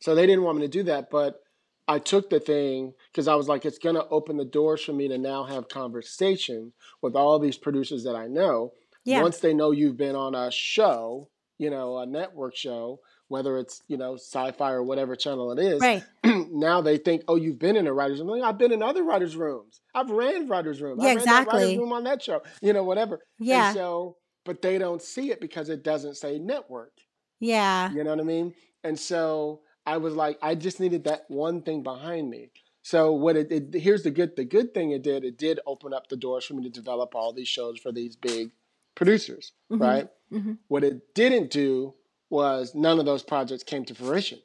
So they didn't want me to do that, but I took the thing because I was like, it's going to open the doors for me to now have conversations with all these producers that I know. Yeah. Once they know you've been on a show, you know, a network show, whether it's, you know, sci fi or whatever channel it is, Right. <clears throat> now they think, oh, you've been in a writer's room. Like, I've been in other writers' rooms. I've ran writers' rooms. Yeah, I ran that writer's exactly. room on that show, you know, whatever. And Yeah. so, but they don't see it because it doesn't say network. Yeah. You know what I mean? And so I was like, I just needed that one thing behind me. So what it, it here's the good the good thing it did, it did open up the doors for me to develop all these shows for these big producers, Mhm. right? Mhm. What it didn't do was none of those projects came to fruition.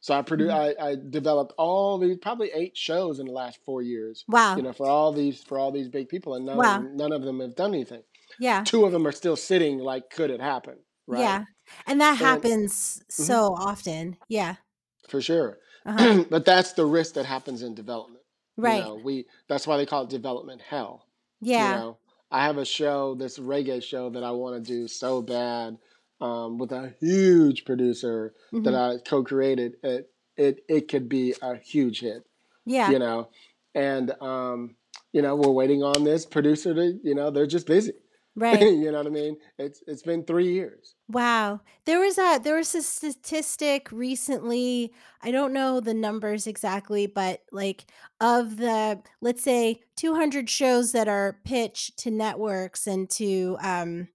So I produced, Mhm. I, I developed all these probably eight shows in the last four years, Wow! you know, for all these for all these big people, and none of Wow. them, none of them have done anything. Yeah. Two of them are still sitting like, could it happen? Right? Yeah. And that And happens Mhm. so often. Yeah. for sure. Uh-huh. <clears throat> but that's the risk that happens in development. Right. You know, we that's why they call it development hell. Yeah. You know, I have a show, this reggae show that I want to do so bad, um, with a huge producer that Mhm. I co-created. It it it could be a huge hit. Yeah. You know, and um, you know we're waiting on this producer to you know they're just busy. <laughs> Right. you know what I mean? It's it's been three years. Wow. There was a there was a statistic recently. I don't know the numbers exactly, but like of the let's say 200 shows that are pitched to networks and to um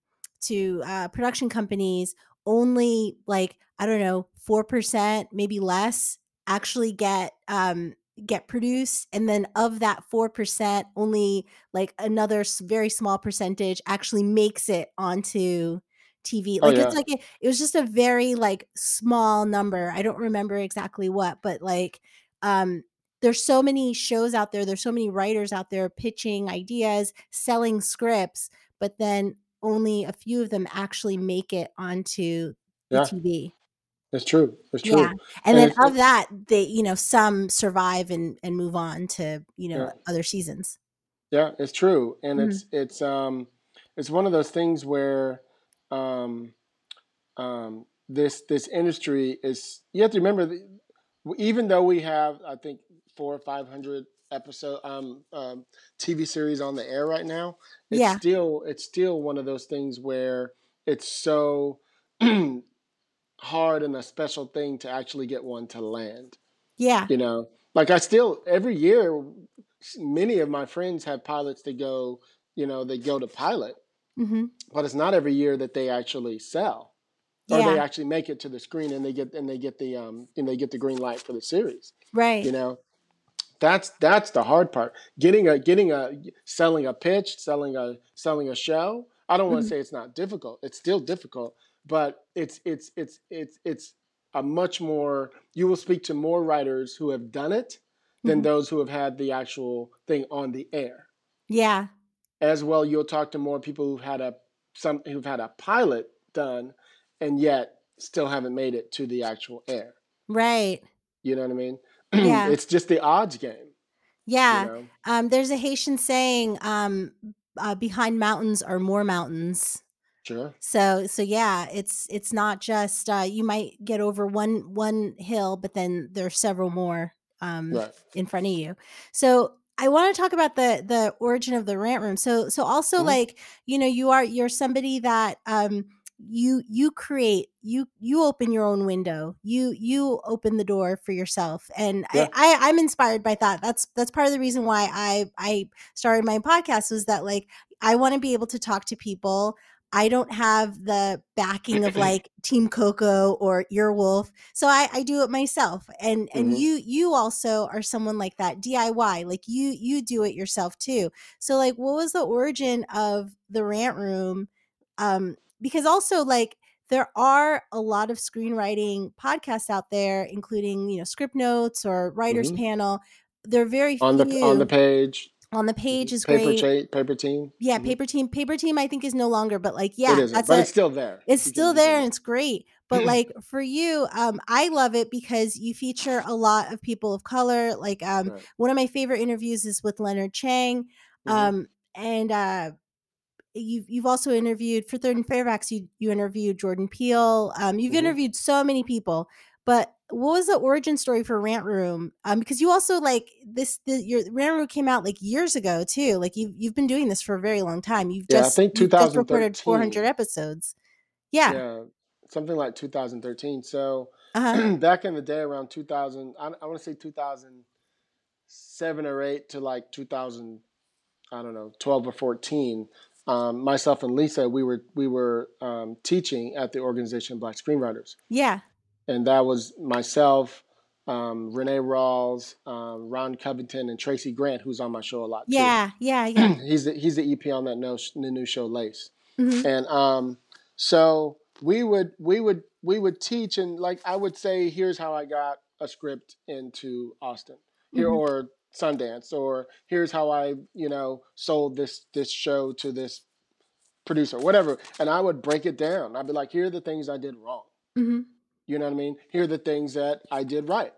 to uh, production companies, only like I don't know, 4%, maybe less actually get um get produced and then of that 4% only like another very small percentage actually makes it onto TV. Oh Like yeah, it's like a, it was just a very like small number. I don't remember exactly what, but like um there's so many shows out there, there's so many writers out there pitching ideas, selling scripts, but then only a few of them actually make it onto the TV. It's true. It's Yeah. true. And And then of that, they, you know, some survive and and move on to, you know, yeah. other seasons. Yeah, it's true, and Mhm. it's it's um it's one of those things where um um this this industry is you have to remember that even though we have I think four or five hundred episode um, um TV series on the air right now, it's Yeah. still it's still one of those things where it's so <clears throat> hard and a special thing to actually get one to land Yeah. you know? Like i still every year many of my friends have pilots that go you know they go to pilot hmm but it's not every year that they actually sell or they actually make it to the screen and they get and they get the um and they get the green light for the series Right. you know? That's that's the hard part. Getting a getting a selling a pitch selling a selling a show i don't want to say it's not difficult it's still difficult but it's it's it's it's it's a much more you will speak to more writers who have done it than Mhm. those who have had the actual thing on the air Yeah. as well you'll talk to more people who've had a some who've had a pilot done and yet still haven't made it to the actual air Right. you know what i mean <clears throat> Yeah. it's just the odds game Yeah. you know Um, there's a Haitian saying, um, uh, behind mountains are more mountains. Sure So so yeah, it's it's not just uh, you might get over one one hill, but then there's several more um, right in front of you. So I want to talk about the the origin of the rant room. So so also Mhm. like you know you are you're somebody that um you you create you you open your own window you you open the door for yourself and Yeah. I, I i'm inspired by that that's that's part of the reason why i i started my podcast was that like i want to be able to talk to people i don't have the backing of <clears throat> like team coco or earwolf so i i do it myself and and Mhm. you you also are someone like that diy like you you do it yourself too. So like what was the origin of the rant room? Um because also like there are a lot of screenwriting podcasts out there including you know script notes or writers Mhm. panel. They're very on the on the page on the page is paper great cha- paper team yeah Mhm. paper team paper team i think is no longer but like yeah it that's but a, it's still there it's You still there and it's great but like for you um i love it because you feature a lot of people of color like um Right. one of my favorite interviews is with leonard chang Mhm. um and uh you've you've also interviewed for third and fairfax you you interviewed jordan peele um you've Mhm. interviewed so many people but what was the origin story for rant room? Um because you also like this the, your rant room came out like years ago too like you've you've been doing this for a very long time you've Yeah, I just think you've just recorded 400 episodes. Yeah, yeah something like 2013 so uh-huh. <clears throat> back in the day around 2000 i, I want to say 2007 or 8 to like 2000 i don't know 12 or 14 um, myself and lisa we were we were um, teaching at the organization black screenwriters. Yeah and that was myself um, renee rawls um, ron covington and tracy grant who's on my show a lot too. yeah yeah yeah <clears throat> he's the, he's the ep on that no, the new show lace Mhm. and um, so we would we would we would teach and like I would say, here's how I got a script into Austin, here Mhm. or Sundance, or here's how I you know sold this this show to this producer, whatever. And I would break it down. I'd be like, here are the things I did wrong. Mhm. You know what I mean? Here are the things that I did right.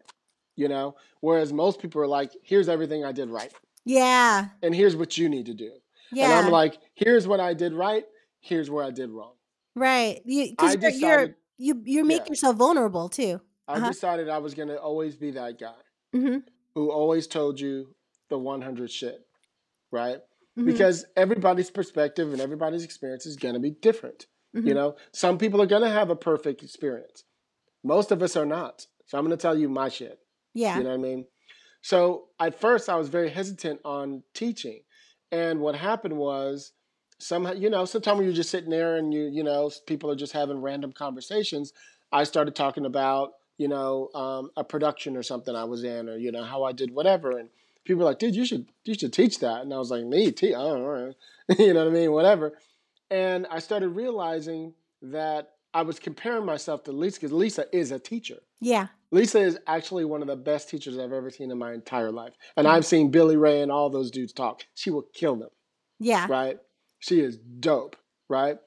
You know, whereas most people are like, here's everything I did right, yeah and here's what you need to do. yeah And I'm like, here's what I did right. Here's where I did wrong. right you I because you're, you're you you make Yeah. yourself vulnerable too I Uh-huh. decided I was going to always be that guy hmm who always told you the 100 shit, right? Mm-hmm. Because everybody's perspective and everybody's experience is going to be different. Mm-hmm. You know, some people are going to have a perfect experience. Most of us are not. So I'm going to tell you my shit. yeah You know what I mean? So at first, I was very hesitant on teaching, and what happened was somehow, you know, sometimes when you're just sitting there and you, you know, people are just having random conversations. I started talking about, you know, um, a production or something I was in, or you know, how I did whatever, and people were like, "Dude, you should, you should teach that." And I was like, "Me, teach? I don't know, <laughs> you know what I mean? Whatever." And I started realizing that I was comparing myself to Lisa because Lisa is a teacher. yeah Lisa is actually one of the best teachers I've ever seen in my entire life. And I've seen Billy Ray and all those dudes talk. She will kill them, yeah right? She is dope, right?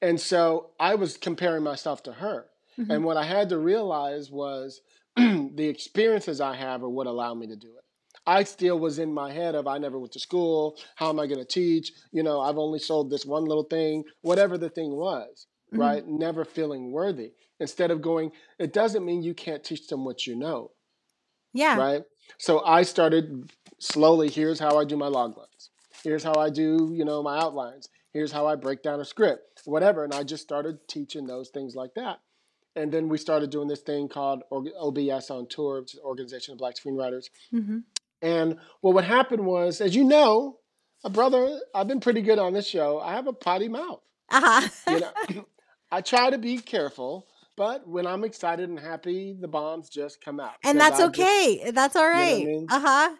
And so I was comparing myself to her. Mhm. And what I had to realize was <clears throat> the experiences I have are what allow me to do it. I still was in my head of I never went to school. How am I going to teach? You know, I've only sold this one little thing, whatever the thing was, Mhm. right? Never feeling worthy. Instead of going, it doesn't mean you can't teach them what you know, Yeah. right? So I started slowly. Here's how I do my log lines. Here's how I do, you know, my outlines. Here's how I break down a script, whatever. And I just started teaching those things like that. And then we started doing this thing called OBS on Tour, which is Organization of Black Screenwriters. hmm And what would happen was, as you know, a brother, I've been pretty good on this show. I have a potty mouth. Uh-huh. You know, <laughs> I try to be careful, but when I'm excited and happy, the bombs just come out. And that's I just- okay. That's all what I mean? Uh-huh.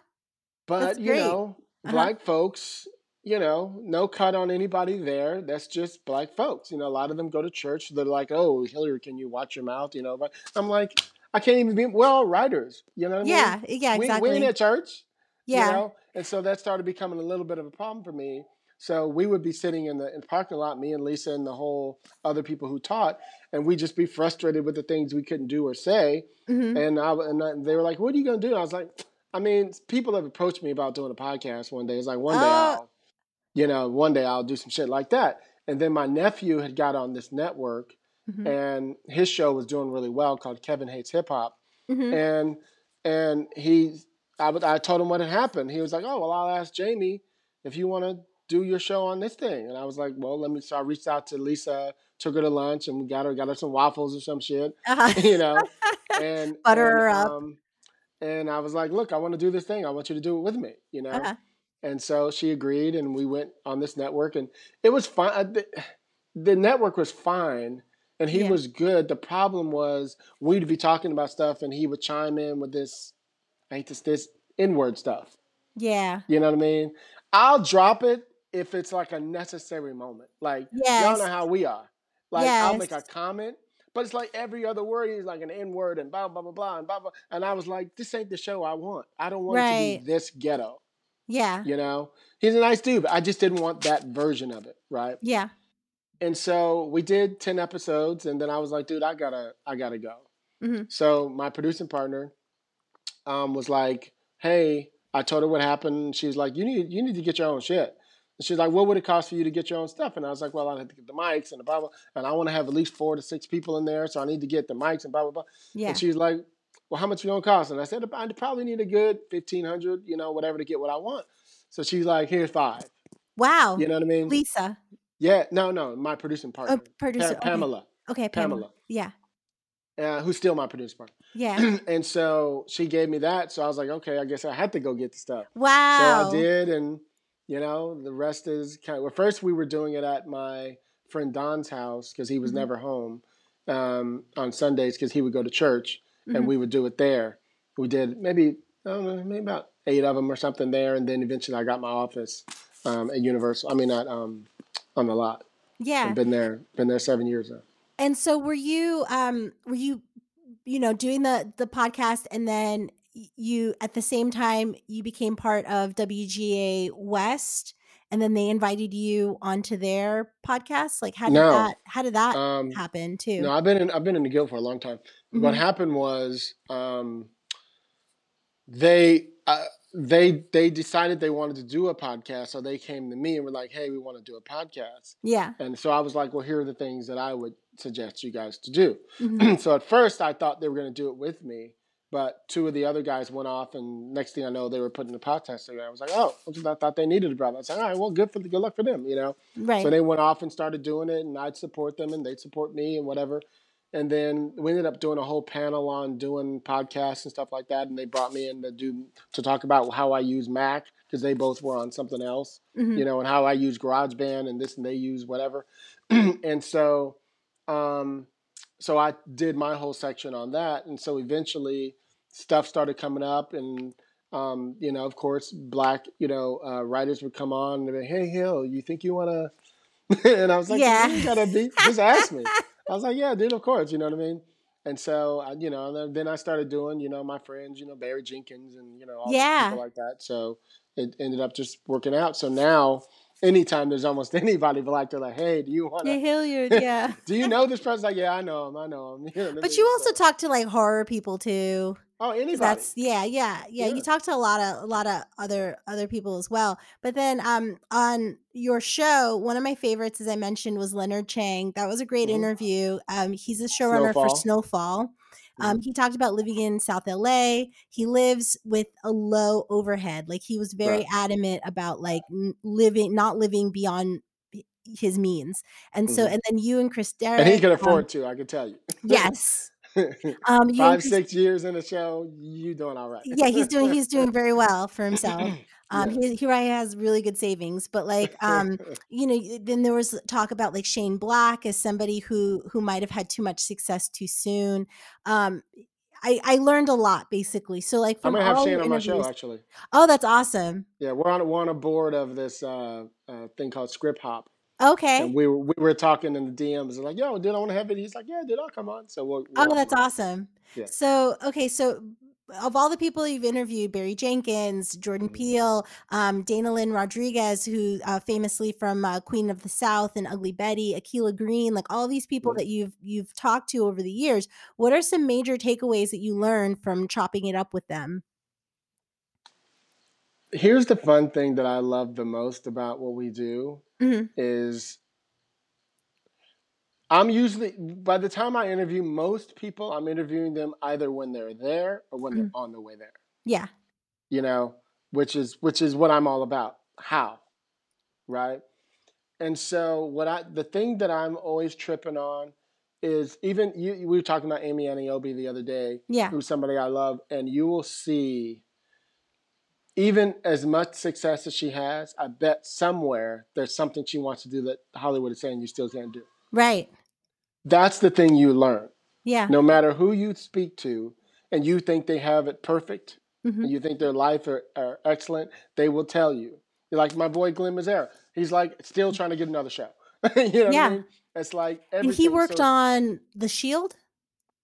but That's you great. know, Uh-huh. black folks, you know, no cut on anybody there. That's just black folks. You know, a lot of them go to church. They're like, "Oh, Hilliard, can you watch your mouth?" You know, but I'm like, I can't even be. We're all writers. You know what I mean? Yeah. Yeah, we, exactly. we ain't at church. yeah. You know? And so that started becoming a little bit of a problem for me. So we would be sitting in the, in the parking lot, me and Lisa and the whole other people who taught, and we'd just be frustrated with the things we couldn't do or say. hmm And I and I, they were like, "What are you gonna do?" And I was like, "I mean, people have approached me about doing a podcast one day. It's like one day Oh. I'll, you know, one day I'll do some shit like that." And then my nephew had got on this network, hmm and his show was doing really well called Kevin Hates Hip Hop hmm and and he I, I told him what had happened he was like oh well i'll ask jamie if you want to do your show on this thing and i was like well let me so i reached out to lisa took her to lunch and we got her got her some waffles or some shit Uh-huh. <laughs> you know <laughs> and Butter and, her up. um, and i was like look i want to do this thing i want you to do it with me you know Uh-huh. and so she agreed and we went on this network and it was fine the, the network was fine and he Yeah. was good the problem was we'd be talking about stuff and he would chime in with this i hate this this inward stuff Yeah. you know what i mean i'll drop it if it's like a necessary moment like y'all Yes. know how we are like i'll make a comment but it's like every other word is like an N word and blah blah blah blah and blah blah. And I was like, this ain't the show I want. I don't want it to be this ghetto. Yeah. You know, he's a nice dude, but I just didn't want that version of it, right? Yeah. And so we did ten episodes, and then I was like, dude, I gotta, I gotta go. Mhm. So my producing partner um, was like, hey, I told her what happened. She was like, you need, you need to get your own shit. And she's like, what would it cost for you to get your own stuff? And I was like, well, I have to get the mics and the blah blah, and I want to have at least four to six people in there, so I need to get the mics and blah blah blah. Yeah. And she's like, well, how much are you gonna cost? And I said, I probably need a good fifteen hundred, you know, whatever to get what I want. So she's like, here's five. Wow. You know what I mean? Lisa. Yeah, no, no, my producing partner, Oh, producer. Pa- Pamela, Okay. okay Pamela. Pamela, Yeah. uh, who's still my producer partner. Yeah. <clears throat> and so she gave me that. So I was like, okay, I guess I had to go get the stuff. Wow. So I did, and you know, the rest is kind of. Well, first we were doing it at my friend Don's house because he was Mhm. never home um, on Sundays because he would go to church, Mhm. and we would do it there. We did maybe I don't know, maybe about eight of them or something there, and then eventually I got my office um, at Universal. I mean, not um, on the lot. Yeah. I've been there, been there seven years now. And so were you um were you you know doing the the podcast and then you at the same time you became part of WGA West and then they invited you onto their podcast like how did No. that how did that Um, happen too? No, I've been in I've been in the guild for a long time. What Mhm. happened was um, they uh, they they decided they wanted to do a podcast, so they came to me and were like, "Hey, we want to do a podcast." Yeah. And so I was like, "Well, here are the things that I would suggest you guys to do." Mhm. <clears throat> so at first, I thought they were going to do it with me, but two of the other guys went off, and next thing I know, they were putting the podcast together. I was like, "Oh, I thought they needed a brother." I was like, "All right, well, good for the good luck for them," you know. Right. So they went off and started doing it, and I'd support them, and they'd support me, and whatever. And then we ended up doing a whole panel on doing podcasts and stuff like that. And they brought me in to do to talk about how I use Mac because they both were on something else, Mhm. you know, and how I use GarageBand and this and they use whatever. <clears throat> and so, um, so I did my whole section on that, and so eventually stuff started coming up, and um, you know, of course, black, you know, uh, writers would come on and they'd be, like, "Hey, Hill, you think you want to?" <laughs> and I was like, Yeah. "You gotta be, just ask me." <laughs> I was like, "Yeah, dude, of course." You know what I mean? And so, I, you know, and then- I started doing, you know, my friends, you know, Barry Jenkins, and you know, all Yeah. people like that. So it ended up just working out. So now, anytime there's almost <laughs> anybody black, they're like, "Hey, do you want to?" Hilliard, yeah. do you know this person? Like, yeah, I know him. I know him. You know But you also So- talk to like horror people too. Oh, anybody. that's yeah, yeah, yeah. You talk to a lot of a lot of other other people as well. But then um on your show, one of my favorites, as I mentioned, was Leonard Chang. That was a great Mhm. interview. Um, he's a showrunner for Snowfall. Um, Mhm. he talked about living in South LA. He lives with a low overhead. Like he was very Right. adamant about like living, not living beyond his means. And so, Mhm. and then you and Chris And he Derrick, can um, afford to, I can tell you. yes, <laughs> um, you Five, six years in the show, you doing all right. yeah he's doing he's doing very well for himself <laughs> um Yes. he, he already has really good savings but like um <laughs> you know then there was talk about like shane black as somebody who who might have had too much success too soon um i i learned a lot basically so like I'm gonna have Shane on my show actually. oh that's awesome Yeah, we're on we're on a board of this uh, uh, thing called Script Hop, okay and we were we were talking in the DMs like, "Yo, dude, I want to have it." He's like, "Yeah, dude, I'll come on." So we'll, we'll oh that's awesome Yeah. so okay so of all the people you've interviewed, Barry Jenkins, Jordan Mhm. Peele, um, Dailyn Rodriguez, who uh, famously from uh, Queen of the South and Ugly Betty, Akila Green, like all these people that you've you've talked to over the years. What are some major takeaways that you learned from chopping it up with them? Here's the fun thing that I love the most about what we do Mhm. is I'm usually by the time I interview most people, I'm interviewing them either when they're there or when they're on the way there. Yeah, You know, which is which is what I'm all about. How, right? And so what I the thing that I'm always tripping on is even you we were talking about Amy Aniobi the other day, yeah, who's somebody I love, and you will see even as much success as she has, I bet somewhere there's something she wants to do that Hollywood is saying you still can't do. right. That's the thing you learn. Yeah, No matter who you speak to, and you think they have it perfect, mhm, and you think their life are, are excellent, they will tell you. You're like my boy Glen Mazzara. He's like still trying to get another show. <laughs> you know what Yeah. I mean? It's like and he worked so- on The Shield.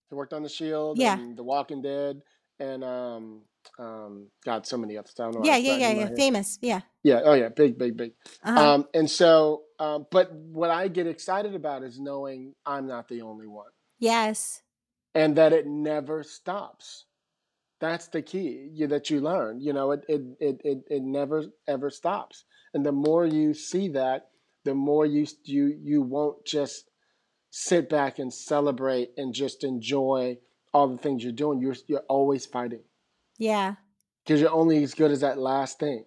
He worked on The Shield Yeah. and The Walking Dead and um um God, so many others. I don't. Yeah, yeah, yeah, yeah. Famous. Yeah. Yeah. Oh yeah. Big, big, big. Uh-huh. Um, and so, um, but what I get excited about is knowing I'm not the only one, yes. and that it never stops. That's the key you, that you learn. You know, it, it it it it never ever stops. And the more you see that, the more you you you won't just sit back and celebrate and just enjoy all the things you're doing. You're you're always fighting Yeah. because you're only as good as that last thing.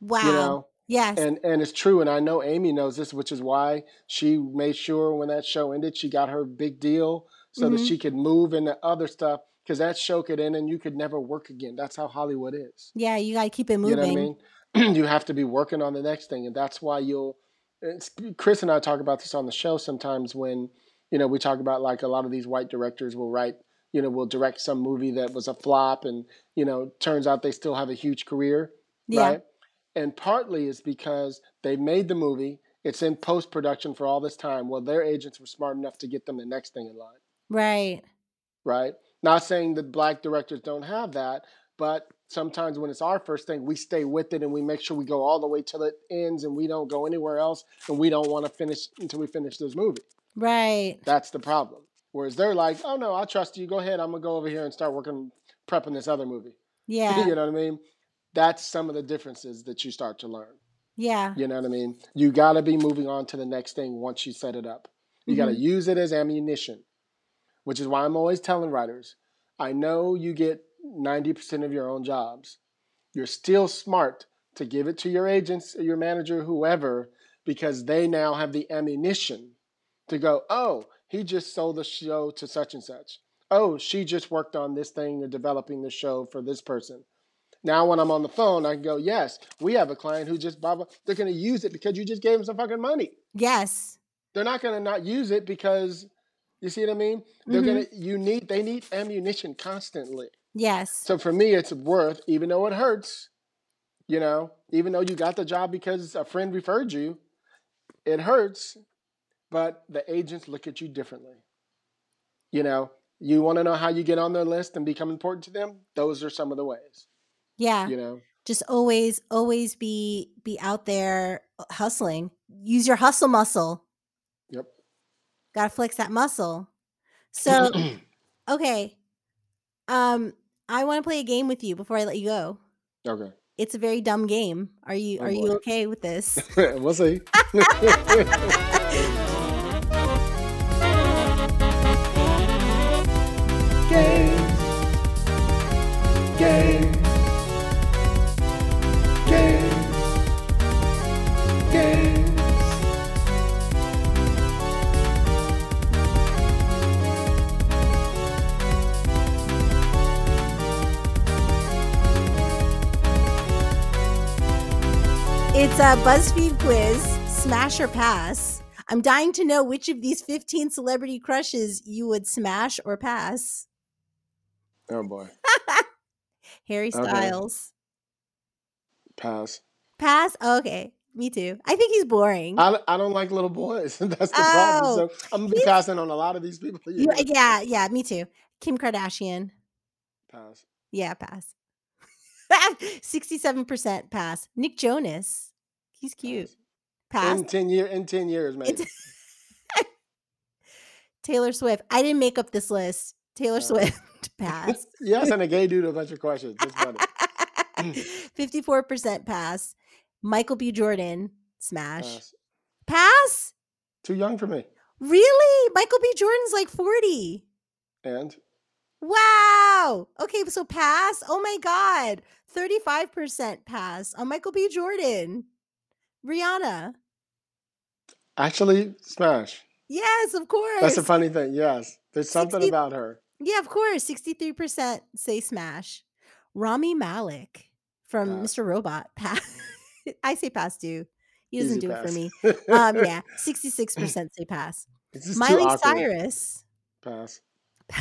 Wow. You know. yes. and and it's true and i know amy knows this which is why she made sure when that show ended she got her big deal so that Mhm. she could move into other stuff because that show could end and you could never work again that's how hollywood is yeah, you got to keep it moving. you know what i mean <clears throat> you have to be working on the next thing and that's why you'll it's, chris and i talk about this on the show sometimes when you know we talk about like a lot of these white directors will write you know will direct some movie that was a flop and you know turns out they still have a huge career Yeah. right? And partly is because they made the movie, it's in post production for all this time. Well, their agents were smart enough to get them the next thing in line, Right. right? Not saying that black directors don't have that, but sometimes when it's our first thing, we stay with it and we make sure we go all the way till it ends and we don't go anywhere else and we don't want to finish until we finish this movie. Right. That's the problem. Whereas they're like, oh no, I trust you. Go ahead. I'm going to go over here and start working, prepping this other movie. <laughs> Yeah. you know what I mean? That's some of the differences that you start to learn. Yeah. You know what I mean? You got to be moving on to the next thing once you set it up. You got to mm-hmm. use it as ammunition, which is why I'm always telling writers I know you get 90% of your own jobs. You're still smart to give it to your agents, or your manager, whoever, because they now have the ammunition to go, oh, he just sold the show to such and such. Oh, she just worked on this thing or developing the show for this person. Now, when I'm on the phone, I can go, yes, we have a client who just blah, blah. They're going to use it because you just gave them some fucking money. Yes. They're not going to not use it because, you see what I mean? They're Mhm. going to, you need, they need ammunition constantly. Yes. So for me, it's worth, even though it hurts, you know, even though you got the job because a friend referred you, it hurts, but the agents look at you differently. You know, you want to know how you get on their list and become important to them? Those are some of the ways, Yeah. you know? Just always, always be be out there hustling. Use your hustle muscle. Yep. Got to flex that muscle. So, <clears throat> okay. Um, I want to play a game with you before I let you go. Okay. It's a very dumb game. Are you Oh, are you okay with this? <laughs> we'll see. <laughs> <laughs> a BuzzFeed quiz, smash or pass. I'm dying to know which of these 15 celebrity crushes you would smash or pass. Oh boy. <laughs> Harry Okay. Styles. Pass. Pass? Okay. Me too. I think he's boring. I, I don't like little boys. <laughs> That's the Oh, problem. So I'm gonna be passing on a lot of these people. You- yeah, yeah, me too. Kim Kardashian. Pass. Yeah, pass. <laughs> 67% pass. Nick Jonas. He's cute. Pass. Pass. In ten year in ten years, man. <laughs> Taylor Swift. I didn't make up this list. Taylor Uh, Swift. Pass. yes, and a gay dude a bunch of questions. 54% <laughs> pass. Michael B. Jordan. Smash. Pass. Pass? Too young for me. Really? Michael B. Jordan's like 40. And Wow. Okay, so pass. Oh my God. 35% pass on Michael B. Jordan. Rihanna. actually, smash. Yes, of course. That's a funny thing. Yes, there's something 60 about her. yeah, of course. 63% say smash. Rami Malek from Pass. Mr. Robot. Pass. <laughs> I say pass too. He doesn't do it for me. Um, <laughs> yeah, 66% say pass. Miley. Cyrus. Pass. <laughs>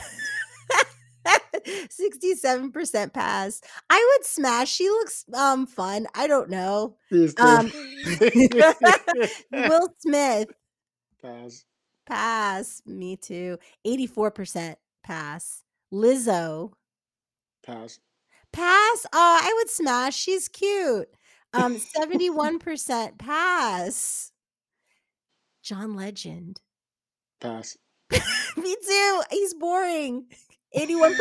<laughs> 67% pass. I would smash. She looks um fun. I don't know. Um, <laughs> <laughs> Will Smith. pass. Pass. Me too. 84% pass. Lizzo. Pass. Pass. Oh, I would smash. She's cute. Um, 71% pass. John Legend. Pass. Me too. He's boring. 81%.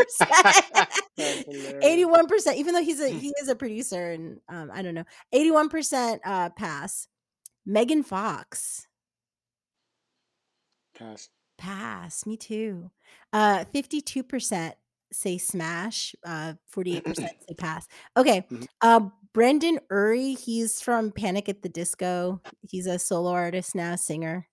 81%, <laughs> even though he's a he is a producer and um, I don't know. 81% uh pass. Megan Fox. Pass. Pass. Me too. Uh 52% say smash. Uh 48% <clears throat> say pass. Okay. Mhm. Uh Brendon Urie, he's from Panic at the Disco. He's a solo artist now, singer.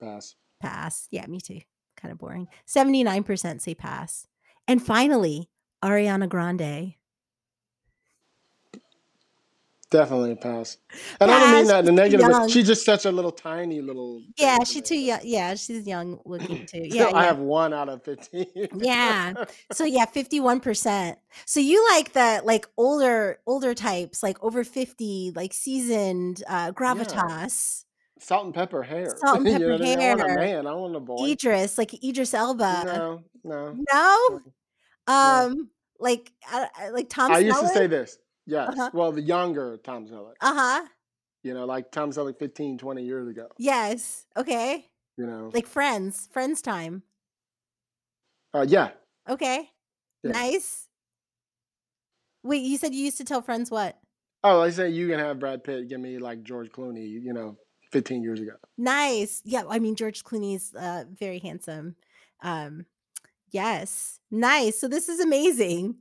Pass. Pass. Yeah, me too. Kind of boring. 79% say pass. And finally, Ariana Grande. Definitely a pass. And I don't mean that in a negative. young. But she's just such a little tiny little. Yeah, she's too young. Yeah, she's young looking too. So <laughs> Yeah, I yeah. have one out of fifteen. Yeah. <laughs> So yeah, 51%. So you like the like older older types, like over 50, like seasoned uh gravitas. Salt and pepper hair. Salt <laughs> and You know pepper what I mean? I want a man. I want a boy. Idris, like Idris Elba. <laughs> no, no. No? No. Um like uh, uh, like Tom I used to say this. Yes. Uh-huh. Well, the younger Tom Selleck. Uh-huh. You know, like Tom Selleck 15, 20 years ago. Yes. Okay. You know. Like friends, friends time. Uh, yeah. Okay. Yeah. Nice. Wait, you said you used to tell friends what? Oh, I say you can have Brad Pitt give me like George Clooney, you know, 15 years ago. Nice. Yeah, I mean George Clooney's uh very handsome. Um yes. Nice. So this is amazing.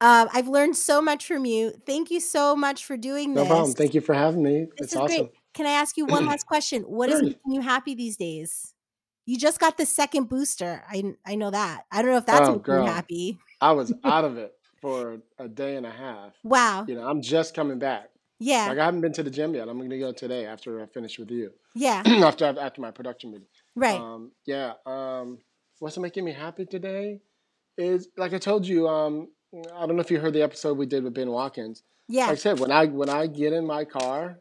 Um I've learned so much from you. Thank you so much for doing No this. No problem. Thank you for having me. This it's is awesome. great. Can I ask you one <clears throat> last question? What is making you happy these days? You just got the second booster. I I know that. I don't know if that's Oh, making girl. you happy. I was <laughs> out of it for a day and a half. Wow. You know, I'm just coming back. Yeah. Like I haven't been to the gym yet. I'm going to go today after I finish with you. Yeah. <clears throat> after after my production meeting. Right. Um, yeah. Um, what's making me happy today is like I told you. Um, I don't know if you heard the episode we did with Ben Watkins. Yeah. Like I said, when I when I get in my car,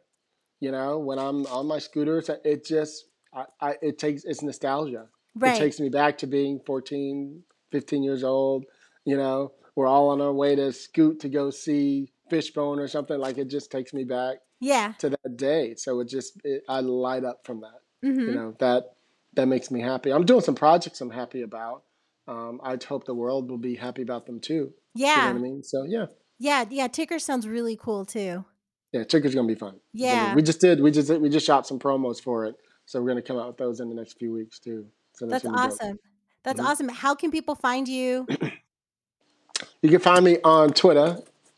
you know, when I'm on my scooter, it just I, I it takes it's nostalgia. Right. It takes me back to being 14, 15 years old. You know, we're all on our way to scoot to go see Fishbone or something. Like it just takes me back yeah. to that day. So it just it, I light up from that hmm you know that that makes me happy i'm doing some projects i'm happy about um, i hope the world will be happy about them too You know Yeah. what I mean? So yeah, Yeah. Yeah. Ticker sounds really cool too. yeah, Ticker's gonna be fun. It's gonna be- Yeah. we just did. We just we just shot some promos for it, so we're gonna come out with those in the next few weeks too. So that's, That's gonna dope. awesome. That's Mhm. awesome. How can people find you? <clears throat> You can find me on Twitter.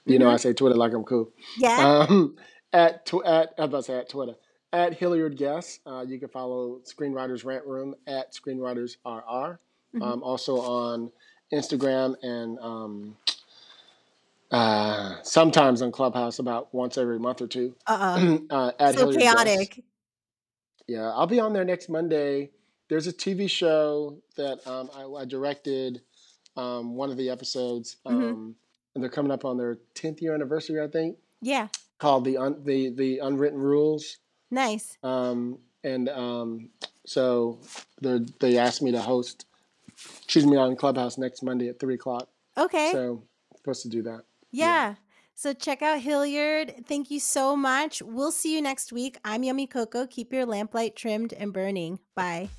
You know. I say Twitter like I'm cool. Yeah. Um, <laughs> at tw- at I was about to say at Twitter at Hilliard Guess. Uh, you can follow Screenwriters Rant Room at Screenwriters RR. Mhm. Um, also on Instagram and um, uh, sometimes on Clubhouse about once every month or two. Uh <clears throat> uh, at So Hilliard Guess. chaotic. Yeah, I'll be on there next Monday. There's a TV show that um, I, I directed um, one of the episodes, um, Mhm. and they're coming up on their 10th year anniversary, I think, Yeah. called the un- the the Unwritten Rules. Nice. Um, and um, so they they asked me to host, choose me on Clubhouse next Monday at three o'clock. Okay. So supposed to do that. Yeah. So check out Hilliard. Thank you so much. We'll see you next week. I'm Yummy Coco. Keep your lamplight trimmed and burning. Bye.